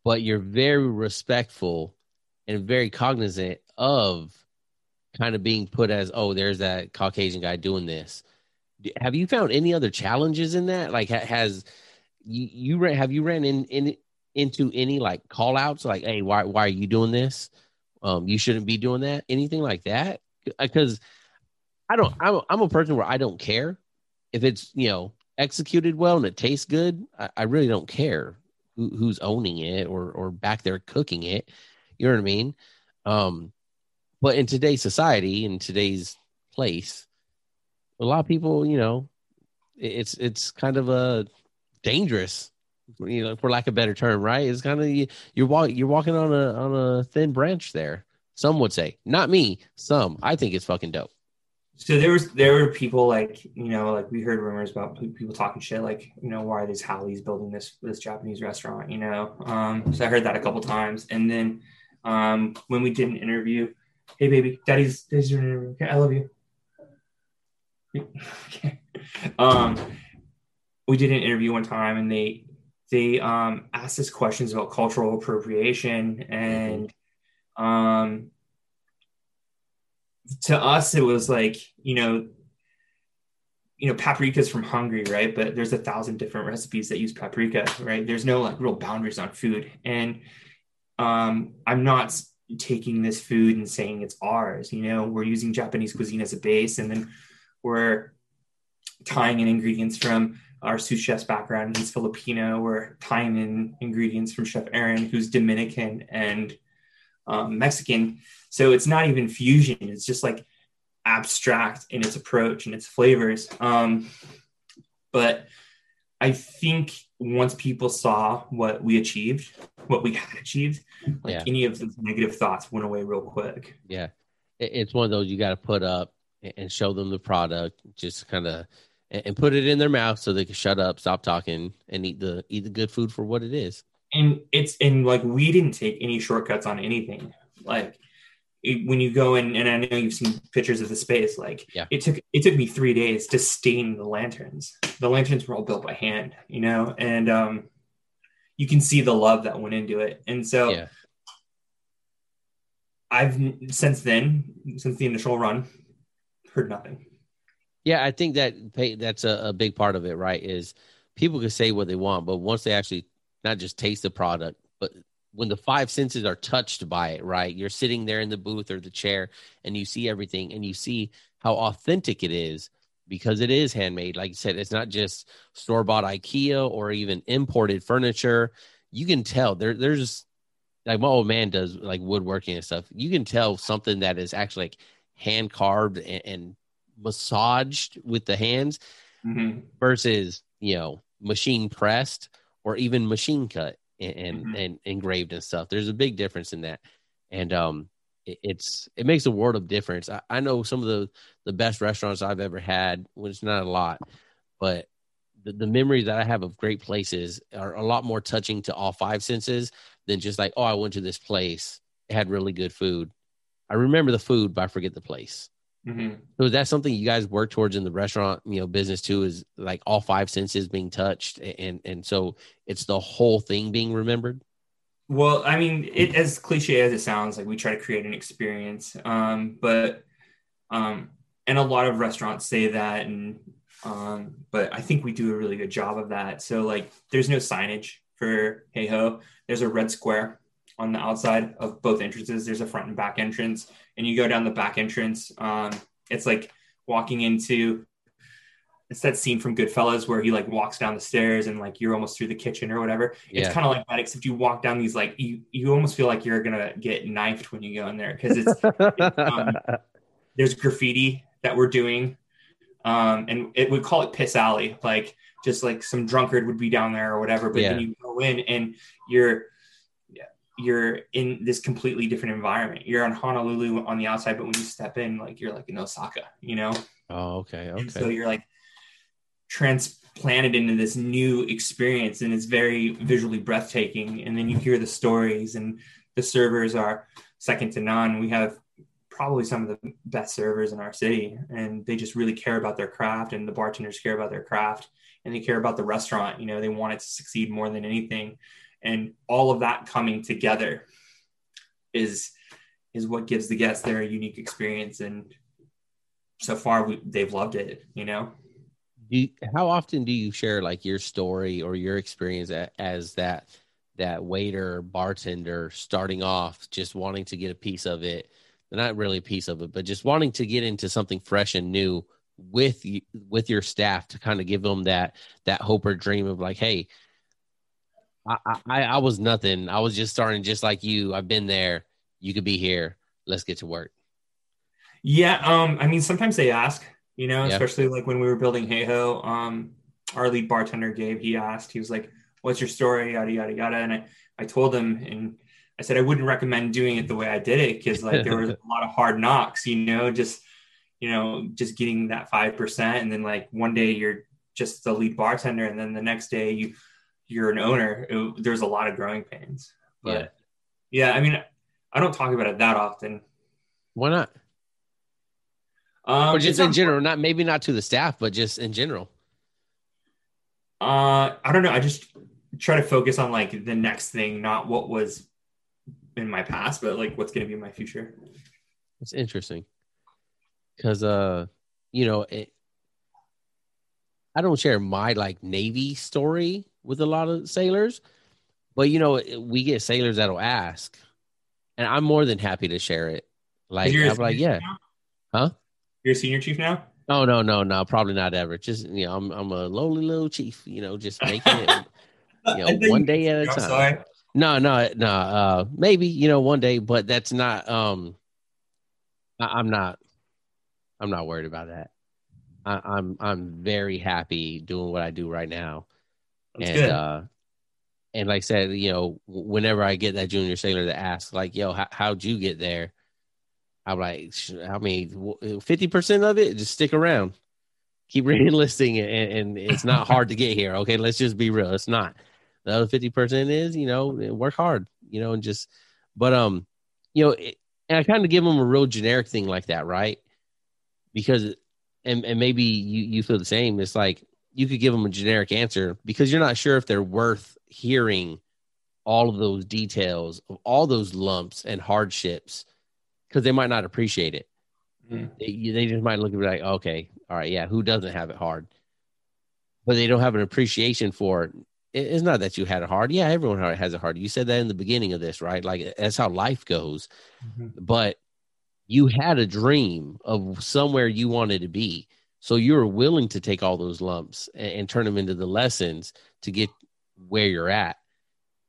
But you're very respectful and very cognizant of kind of being put as oh there's that caucasian guy doing this. Have you found any other challenges in that? Like has you you have you ran in, in into any like call outs like hey why why are you doing this? Um you shouldn't be doing that. Anything like that? Because i don't I'm I'm a person where i don't care. If it's you know executed well and it tastes good i, I really don't care who, who's owning it or or back there cooking it. You know what i mean? Um but in today's society, in today's place, a lot of people, you know, it's it's kind of a dangerous, you know, for lack of a better term, right? It's kind of you, you're walking you're walking on a on a thin branch there. Some would say, not me. Some, I think it's fucking dope. So there was there were people like you know like we heard rumors about people talking shit like you know why these haoles building this this Japanese restaurant you know um, so I heard that a couple times and then um, when we did an interview Hey, baby, daddy's, daddy's doing an interview. Okay, I love you. okay. Um, we did an interview one time, and they they um, asked us questions about cultural appropriation, and um, to us, it was like you know you know paprika is from hungary right but there's a thousand different recipes that use paprika right there's no like real boundaries on food and um, i'm not taking this food and saying it's ours. You know, we're using Japanese cuisine as a base, and then we're tying in ingredients from our sous chef's background. He's Filipino. We're tying in ingredients from Chef Aaron, who's Dominican and um, Mexican. So it's not even fusion. It's just like abstract in its approach and its flavors. Um, but I think once people saw what we achieved, what we had achieved, like yeah. any of those negative thoughts went away real quick. Yeah. It's one of those you got to put up and show them the product, just kind of and put it in their mouth so they can shut up, stop talking, and eat the eat the good food for what it is. And it's and like we didn't take any shortcuts on anything. Like when you go in and i know you've seen pictures of the space like yeah. it took it took me three days to stain the lanterns the lanterns were all built by hand you know and um you can see the love that went into it and so yeah. i've since then since the initial run heard nothing yeah i think that that's a, a big part of it right is people can say what they want but once they actually not just taste the product but when the five senses are touched by it, right? You're sitting there in the booth or the chair and you see everything and you see how authentic it is because it is handmade. Like you said, it's not just store bought IKEA or even imported furniture. You can tell there, there's like my old man does like woodworking and stuff. You can tell something that is actually like hand carved and, and massaged with the hands mm-hmm. versus, you know, machine pressed or even machine cut and and, mm-hmm. and engraved and stuff. There's a big difference in that, and um, it, it's it makes a world of difference. I, I know some of the the best restaurants I've ever had, which is not a lot, but the, the memories that I have of great places are a lot more touching to all five senses than just like, oh, I went to this place, it had really good food. I remember the food, but I forget the place. Mm-hmm. So is that something you guys work towards in the restaurant, you know, business too? Is like all five senses being touched, and and so it's the whole thing being remembered. Well, I mean, it as cliche as it sounds, like we try to create an experience, um, but um, and a lot of restaurants say that, and um, but I think we do a really good job of that. So like, there's no signage for Heiho. There's a red square on the outside of both entrances. There's a front and back entrance, and you go down the back entrance. Um, it's like walking into it's that scene from Goodfellas where he like walks down the stairs and like you're almost through the kitchen or whatever. Yeah. It's kind of like that, except you walk down these like you you almost feel like you're gonna get knifed when you go in there because it's, it's um, there's graffiti that we're doing, um, and it would call it piss alley, like just like some drunkard would be down there or whatever. But yeah. then you go in and you're you're in this completely different environment. You're on Honolulu on the outside, but when you step in, like you're like in Osaka, you know? Oh, okay. Okay. And so you're like transplanted into this new experience and it's very visually breathtaking. And then you hear the stories and the servers are second to none. We have probably some of the best servers in our city and they just really care about their craft and the bartenders care about their craft and they care about the restaurant. You know, they want it to succeed more than anything and all of that coming together is is what gives the guests their unique experience. And so far we, they've loved it you know? You, how often do you share like your story or your experience as that that waiter bartender starting off just wanting to get a piece of it? Not really a piece of it but just wanting to get into something fresh and new with you, with your staff to kind of give them that that hope or dream of like hey I, I, I was nothing. I was just starting just like you. I've been there. You could be here. Let's get to work. Yeah. Um, I mean, sometimes they ask, you know, especially like when we were building Heiho, um, our lead bartender Gabe, he asked, he was like, what's your story? Yada, yada, yada. And I, I told him and I said, I wouldn't recommend doing it the way I did it. Cause like there was a lot of hard knocks, you know, just, you know, just getting that 5%. And then like one day you're just the lead bartender. And then the next day you, you're an owner, it, there's a lot of growing pains. But yeah. yeah, I mean, I don't talk about it that often. Why not? Um, or just in general, not maybe not to the staff, but just in general. Uh, I don't know. I just try to focus on like the next thing, not what was in my past, but like what's going to be in my future. It's interesting because, uh, you know, it, I don't share my like Navy story with a lot of sailors. But you know, we get sailors that'll ask, and I'm more than happy to share it. Like I'm like, yeah, huh? You're a senior chief now? Oh no, no, no, probably not ever. Just you know, I'm I'm a lowly little chief. You know, just making it. you know, one day at a time. Sorry. No, no, no. Uh, maybe you know one day, but that's not. Um, I, I'm not. I'm not worried about that. I, I'm I'm very happy doing what I do right now. That's and good. uh and like I said, you know, whenever I get that junior sailor to ask, like, yo, how, how'd you get there? I'm like, I mean, 50% of it, just stick around. Keep re-enlisting and, and it's not hard to get here. Okay, let's just be real. It's not. The other 50% is, you know, work hard, you know, and just, but, um, you know, it, and I kind of give them a real generic thing like that, right? Because, and, and maybe you, you feel the same. It's like, you could give them a generic answer because you're not sure if they're worth hearing all of those details of all those lumps and hardships because they might not appreciate it. Mm. They, they just might look at it like, okay, all right, yeah, who doesn't have it hard? But they don't have an appreciation for it. It's not that you had it hard. Yeah, everyone has it hard. You said that in the beginning of this, right? Like that's how life goes. Mm-hmm. But you had a dream of somewhere you wanted to be so you're willing to take all those lumps and, and turn them into the lessons to get where you're at.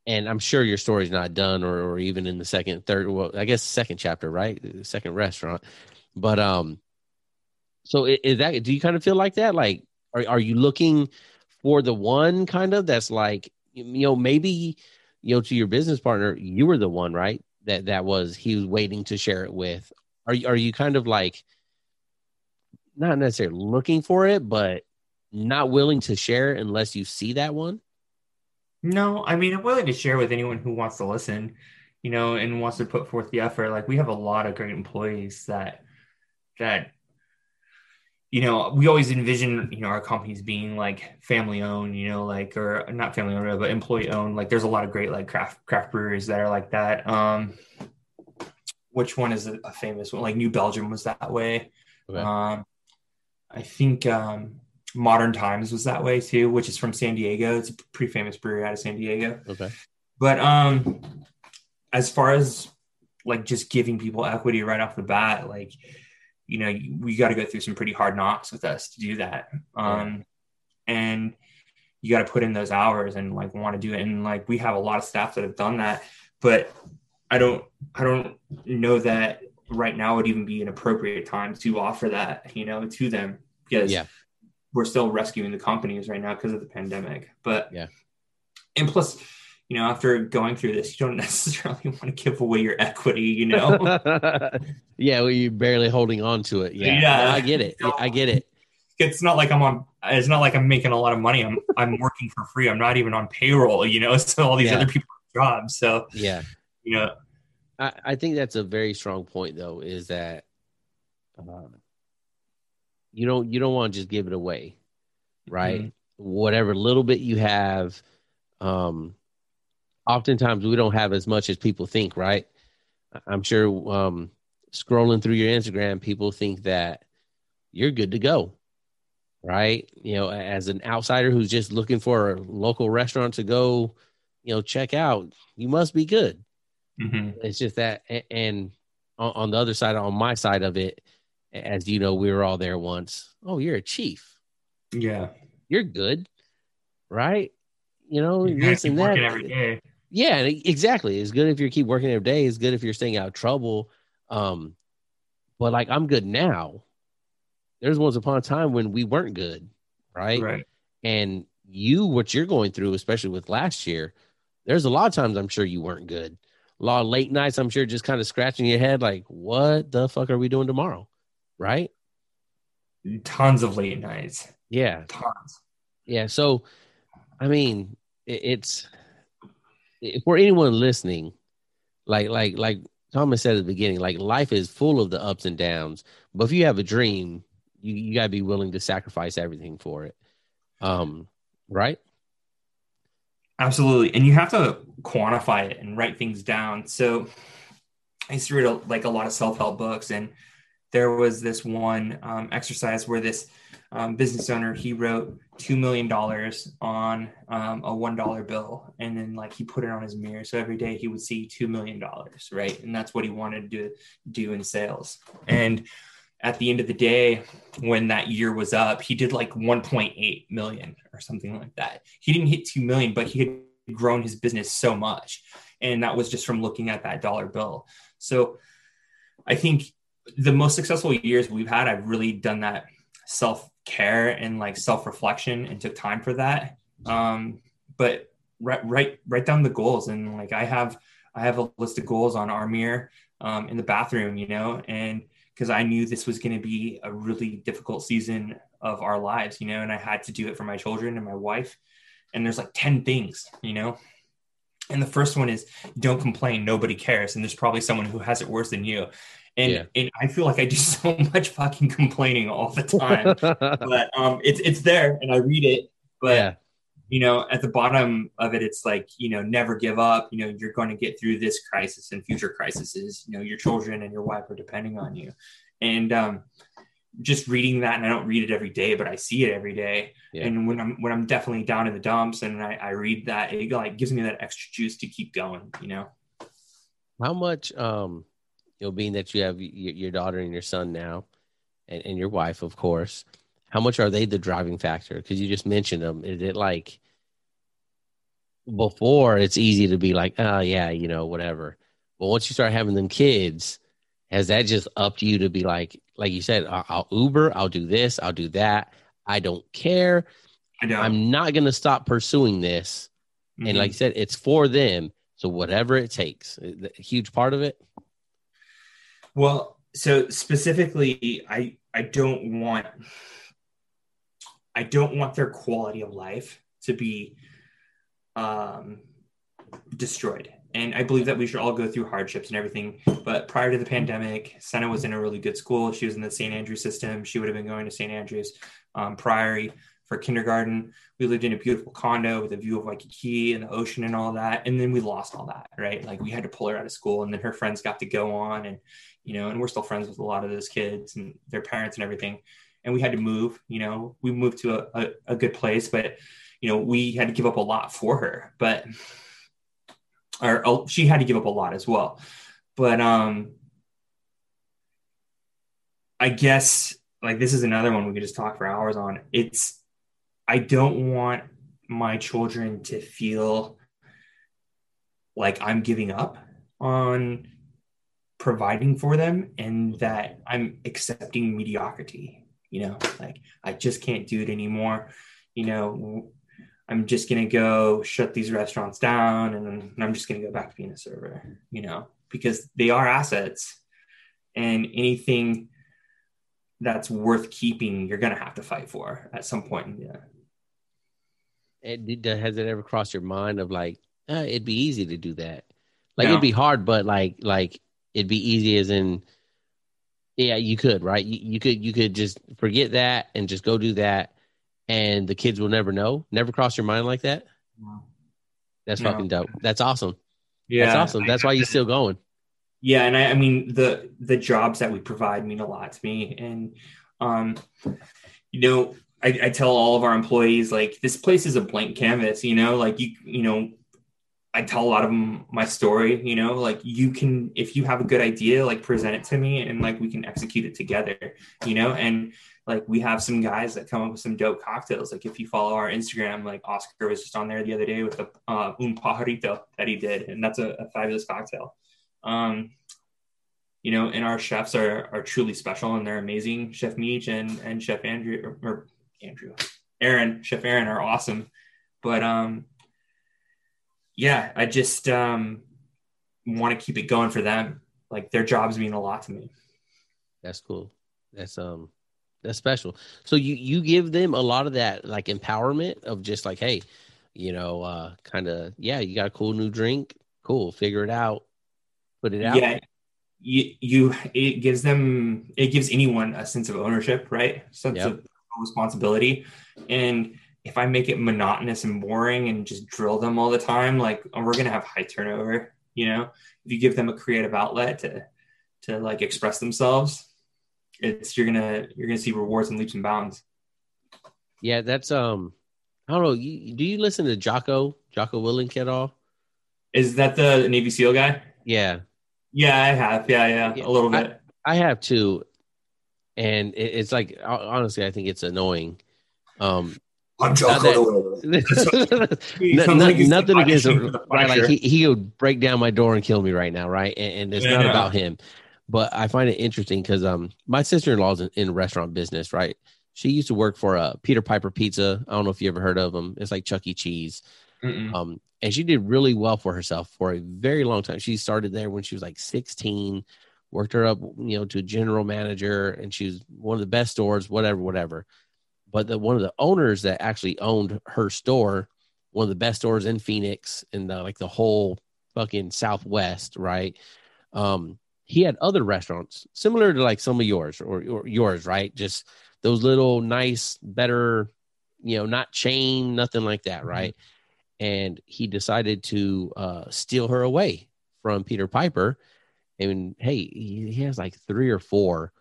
And I'm sure your story's not done or, or even in the second, third, well, I guess second chapter, right? The second restaurant. But um, so is that do you kind of feel like that? Like are are you looking for the one kind of that's like you know, maybe you know, to your business partner, you were the one, right? That that was he was waiting to share it with. Are you are you kind of like not necessarily looking for it, but not willing to share unless you see that one? No, I mean, I'm willing to share with anyone who wants to listen, you know, and wants to put forth the effort. Like we have a lot of great employees that that you know, we always envision, you know, our companies being like family owned, you know, like or not family owned, but employee owned. Like there's a lot of great like craft craft breweries that are like that. Um, which one is a, a famous one? Like New Belgium was that way. Okay. Um, I think um, Modern Times was that way too, which is from San Diego. It's a pretty famous brewery out of San Diego. Okay. But um, as far as like just giving people equity right off the bat, like you know, we got to go through some pretty hard knocks with us to do that. Um, and you got to put in those hours and like want to do it. And like we have a lot of staff that have done that, but I don't, I don't know that right now would even be an appropriate time to offer that, you know, to them because yeah. we're still rescuing the companies right now because of the pandemic. But yeah, and plus, you know, after going through this, you don't necessarily want to give away your equity, you know? yeah, well, you're barely holding on to it. Yeah. yeah. I get it. I get it. It's not like I'm on, it's not like I'm making a lot of money. I'm, I'm working for free. I'm not even on payroll, you know? So all these yeah. other people have jobs. So, yeah, know, I, I think that's a very strong point though, is that, uh, you don't, you don't want to just give it away, right? Mm-hmm. Whatever little bit you have, um, oftentimes we don't have as much as people think, right? I'm sure um, scrolling through your Instagram, people think that you're good to go, right? You know, as an outsider who's just looking for a local restaurant to go, you know, check out, you must be good. Mm-hmm. It's just that, and on the other side, on my side of it, as you know, we were all there once. Oh, you're a chief. Yeah, you're good, right? You know, you this and that. Every day. Yeah, exactly. It's good if you keep working every day. It's good if you're staying out of trouble. Um, but like I'm good now. There's once upon a time when we weren't good, right? Right. And you, what you're going through, especially with last year, there's a lot of times I'm sure you weren't good. Lot of late nights, I'm sure, just kind of scratching your head, like, what the fuck are we doing tomorrow? Right? Tons of late nights. Yeah. Tons. Yeah. So, I mean, it, it's for anyone listening, like like like Thomas said at the beginning, like life is full of the ups and downs. But if you have a dream, you, you gotta be willing to sacrifice everything for it. Um, right? Absolutely. And you have to quantify it and write things down. So I used to read a, like a lot of self-help books and there was this one um, exercise where this um, business owner he wrote two million dollars on um, a one dollar bill and then like he put it on his mirror so every day he would see two million dollars right and that's what he wanted to do in sales and at the end of the day when that year was up he did like 1.8 million or something like that. He didn't hit 2 million but he had grown his business so much. And that was just from looking at that dollar bill. So i think the most successful years we've had i've really done that self care and like self reflection and took time for that. Um, but write, write write down the goals. And like I have I have a list of goals on our mirror um, in the bathroom, you know, and because I knew this was going to be a really difficult season of our lives, you know, and I had to do it for my children and my wife. And there's like 10 things, you know. And the first one is don't complain, nobody cares. And there's probably someone who has it worse than you and yeah. and I feel like I do so much fucking complaining all the time. but um, it's it's there, and I read it. But yeah. You know, at the bottom of it, it's like you know, never give up. You know, you're going to get through this crisis and future crises. You know, your children and your wife are depending on you, and um, just reading that, and I don't read it every day, but I see it every day. Yeah. And when I'm when I'm definitely down in the dumps, and I, I read that, it like gives me that extra juice to keep going. You know. How much um you know, being that you have your daughter and your son now, and, and your wife, of course, how much are they the driving factor? Because you just mentioned them. Is it like before it's easy to be like, oh yeah, you know, whatever. But once you start having them kids, has that just upped you to be like, like you said, I'll, I'll Uber, I'll do this, I'll do that. I don't care. I. I'm not going to stop pursuing this. Mm-hmm. And like you said, it's for them. So whatever it takes, a huge part of it. Well, so specifically, I I don't want I don't want their quality of life to be um, destroyed. and I believe that we should all go through hardships and everything. But prior to the pandemic, Senna was in a really good school. She was in the St. Andrew system. She would have been going to St. Andrews um, Priory for kindergarten. We lived in a beautiful condo with a view of Waikiki and the ocean and all that. And then we lost all that, right? Like we had to pull her out of school, and then her friends got to go on, and you know, and we're still friends with a lot of those kids and their parents and everything. And we had to move. You know, we moved to a, a, a good place, but you know, we had to give up a lot for her. But or oh, she had to give up a lot as well. But um, I guess like this is another one we could just talk for hours on. It's I don't want my children to feel like I'm giving up on providing for them and that I'm accepting mediocrity. You know, like I just can't do it anymore. You know, I'm just going to go shut these restaurants down and I'm just going to go back to being a server, you know, because they are assets and anything that's worth keeping, you're going to have to fight for at some point. Yeah. It, has it ever crossed your mind of like, uh, it'd be easy to do that. Like it'd be hard, but like, like it'd be easy as in, yeah, you could, right? You, you could, you could just forget that and just go do that and the kids will never know? Never cross your mind like that? No. That's no. fucking dope. That's awesome. Yeah. That's awesome. That's why you're still going. Yeah, and I, I, mean the the jobs that we provide mean a lot to me. And um, you know, I, I tell all of our employees like this place is a blank canvas, you know, like you, you know, I tell a lot of them my story, you know, like you can, if you have a good idea, like present it to me and like we can execute it together, you know, and like we have some guys that come up with some dope cocktails. Like if you follow our Instagram, like Oscar was just on there the other day with the uh, un pajarito that he did, and that's a, a fabulous cocktail. Um, you know, and our chefs are are truly special and they're amazing. Chef Meach and and Chef Andrew or, or Andrew, Aaron, Chef Aaron are awesome. But um, yeah, I just um want to keep it going for them. Like their jobs mean a lot to me. That's cool. That's um that's special. So you you give them a lot of that like empowerment of just like, hey, you know, uh kind of yeah, you got a cool new drink, cool, figure it out, put it out. Yeah, you you it gives them it gives anyone a sense of ownership, right? Sense yep. of responsibility, and if I make it monotonous and boring and just drill them all the time, like we're gonna have high turnover. You know, if you give them a creative outlet to to like express themselves, it's you're gonna you're gonna see rewards and leaps and bounds. Yeah, that's um, I don't know. You, do you listen to Jocko Jocko Willink at all? Is that the Navy SEAL guy? Yeah. Yeah, I have. Yeah, yeah, yeah a little bit. I, I have too, and it, it's like honestly, I think it's annoying. Um, I'm Jocko. That, nothing, nothing against him. Right, like he, he would break down my door and kill me right now, right? And, and it's yeah, not about him. But I find it interesting because um my sister in law's in, in restaurant business, right? She used to work for uh, Peter Piper Pizza. I don't know if you ever heard of them. It's like Chuck E. Cheese. Mm-mm. Um, and she did really well for herself for a very long time. She started there when she was like 16, worked her up, you know, to a general manager, and she was one of the best stores, whatever, whatever. But the one of the owners that actually owned her store, one of the best stores in Phoenix, and like the whole fucking Southwest, right? Um, he had other restaurants similar to like some of yours or, or yours, right? Just those little nice, better, you know, not chain, nothing like that, mm-hmm. right? And he decided to uh, steal her away from Peter Piper. And hey, he, he has like three or four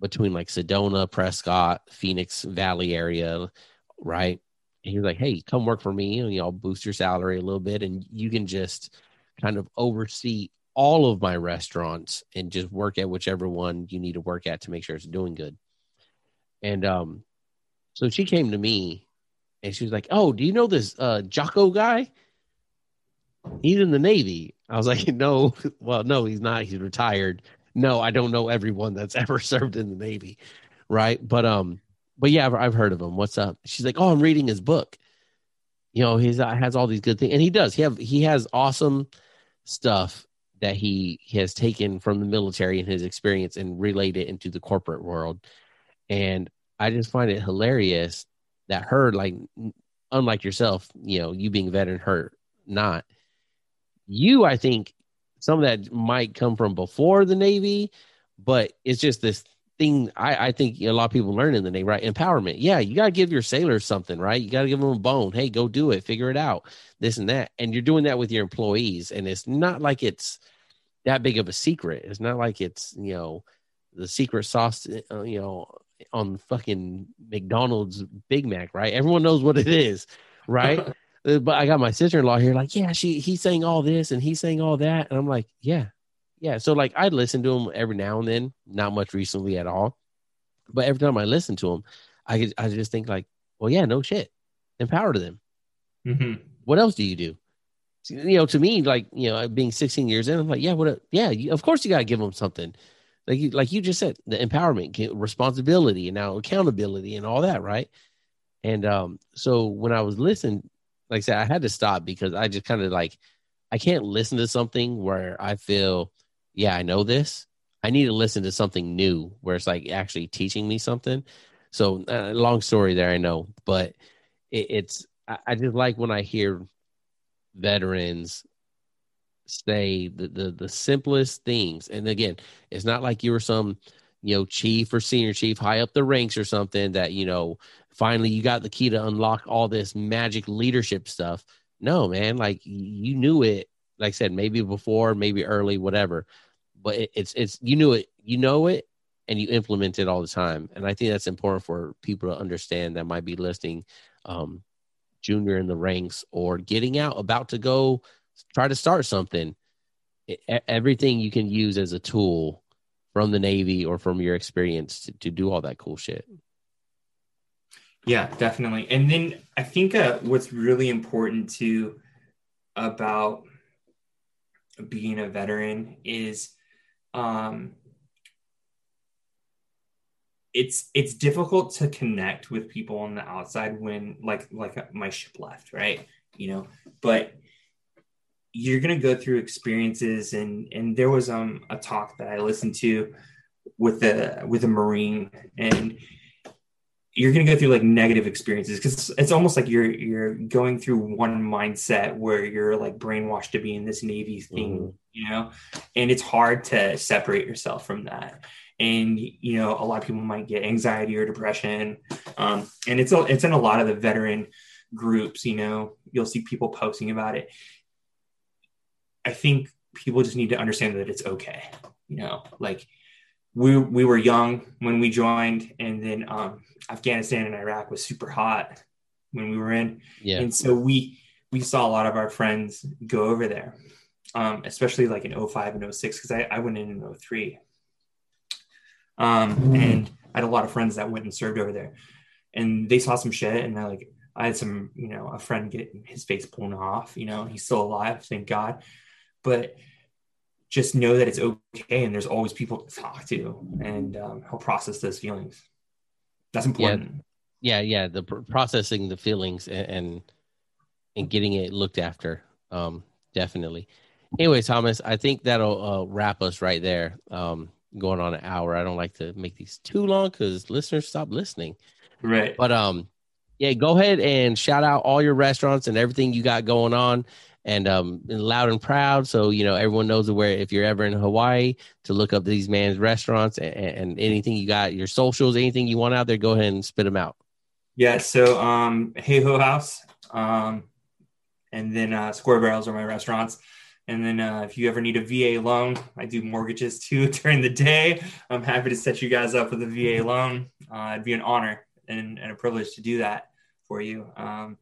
between like Sedona, Prescott, Phoenix Valley area, right? And he was like, "Hey, come work for me, and you know, I'll boost your salary a little bit, and you can just kind of oversee all of my restaurants and just work at whichever one you need to work at to make sure it's doing good. And um, so she came to me and she was like, Oh, do you know this uh Jocko guy? He's in the Navy. I was like, No, well, no, he's not. He's retired. No, I don't know everyone that's ever served in the Navy. Right. But um, but yeah, I've, I've heard of him. What's up? She's like, Oh, I'm reading his book. You know, he's uh, has all these good things, and he does. He have he has awesome stuff that he has taken from the military and his experience and relayed it into the corporate world. And I just find it hilarious that her, like, unlike yourself, you know, you being veteran, her not, You, I think, some of that might come from before the Navy, but it's just this thing I, I think a lot of people learn in the Navy, right? Empowerment. Yeah, you got to give your sailors something, right? You got to give them a bone. Hey, go do it, figure it out, this and that. And you're doing that with your employees. And it's not like it's that big of a secret. It's not like it's, you know, the secret sauce, uh, you know, on fucking McDonald's Big Mac, right? Everyone knows what it is, right? Uh, but I got my sister in law here, like, yeah, she he's saying all this and he's saying all that, and I'm like, yeah, yeah. So like, I listen to him every now and then, not much recently at all, but every time I listen to him, I I just think like, well, yeah, no shit, empower them. Mm-hmm. What else do you do? You know, to me, like you know, being 16 years in, I'm like, yeah, what? yeah, you, of course you got to give them something like you, like you just said, the empowerment, responsibility, and now accountability, and all that, right? And um, so when I was listening, like I said, I had to stop because I just kind of like I can't listen to something where I feel, yeah, I know this. I need to listen to something new where it's like actually teaching me something. So, uh, long story there, I know, but it, it's I, I just like when I hear veterans say the, the the simplest things. And again, it's not like you were some you know chief or senior chief high up the ranks or something that you know finally you got the key to unlock all this magic leadership stuff. No, man, like you knew it. Like I said, maybe before, maybe early, whatever. But it, it's it's you knew it, you know it, and you implement it all the time. And I think that's important for people to understand that might be listening, um, junior in the ranks or getting out, about to go try to start something. Everything you can use as a tool from the Navy or from your experience to, to do all that cool shit. Yeah, definitely. And then I think uh, what's really important too about being a veteran is um, it's it's difficult to connect with people on the outside when like like my ship left, right? You know, but you're going to go through experiences and and there was um a talk that I listened to with a with a marine and you're going to go through like negative experiences because it's almost like you're you're going through one mindset where you're like brainwashed to be in this navy thing mm-hmm. you know and it's hard to separate yourself from that and you know a lot of people might get anxiety or depression um, and it's a, it's in a lot of the veteran groups you know you'll see people posting about it I think people just need to understand that it's okay. You know, like we we were young when we joined, and then um, Afghanistan and Iraq was super hot when we were in, yeah. and so we we saw a lot of our friends go over there, um, especially like in 05 and 06, because I, I went in in 03. Um, mm. and I had a lot of friends that went and served over there, and they saw some shit, and they're like, I had some, you know, a friend get his face blown off, you know, he's still alive, thank God. But just know that it's okay and there's always people to talk to and um, help process those feelings. That's important. Yeah yeah, yeah the pr- processing the feelings and, and, and getting it looked after um definitely. Anyway thomas i think that'll uh, wrap us right there. Um going on an hour. I don't like to make these too long because listeners stop listening. Right. But um yeah go ahead and shout out all your restaurants and everything you got going on and um loud and proud. So you know everyone knows where if you're ever in hawaii to look up these man's restaurants and, and anything you got your socials anything you want out there go ahead and spit them out. Yeah so um Heiho House um and then uh square barrels are my restaurants and then uh, if you ever need a VA loan, I do mortgages too during the day. I'm happy to set you guys up with a VA loan. Uh, it'd be an honor and, and, a privilege to do that for you. Um,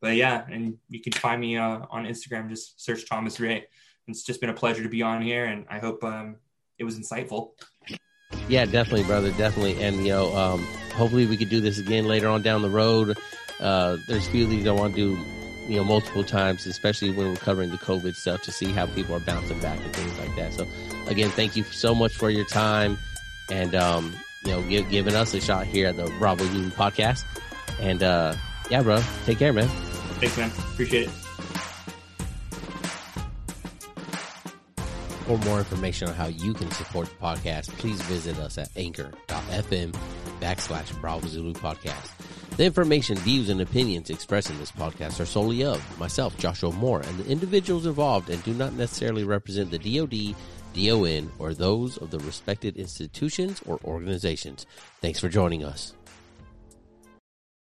but yeah, and you can find me uh, on Instagram. Just search Thomas Ray. It's just been a pleasure to be on here, and I hope um, it was insightful. Yeah, definitely, brother, definitely. And you know, um, hopefully we could do this again later on down the road. Uh, there's a few things I want to do, you know, multiple times, especially when we're covering the COVID stuff to see how people are bouncing back and things like that. So, again, thank you so much for your time and um, you know, give, giving us a shot here at the Bravo Zulu podcast. And uh, yeah, bro, take care, man. Thanks, man. Appreciate it. For more information on how you can support the podcast, please visit us at anchor.fm backslash Bravo Zulu podcast. The information, views, and opinions expressed in this podcast are solely of myself, Joshua Moore, and the individuals involved and do not necessarily represent the DoD, DON, or those of the respected institutions or organizations. Thanks for joining us.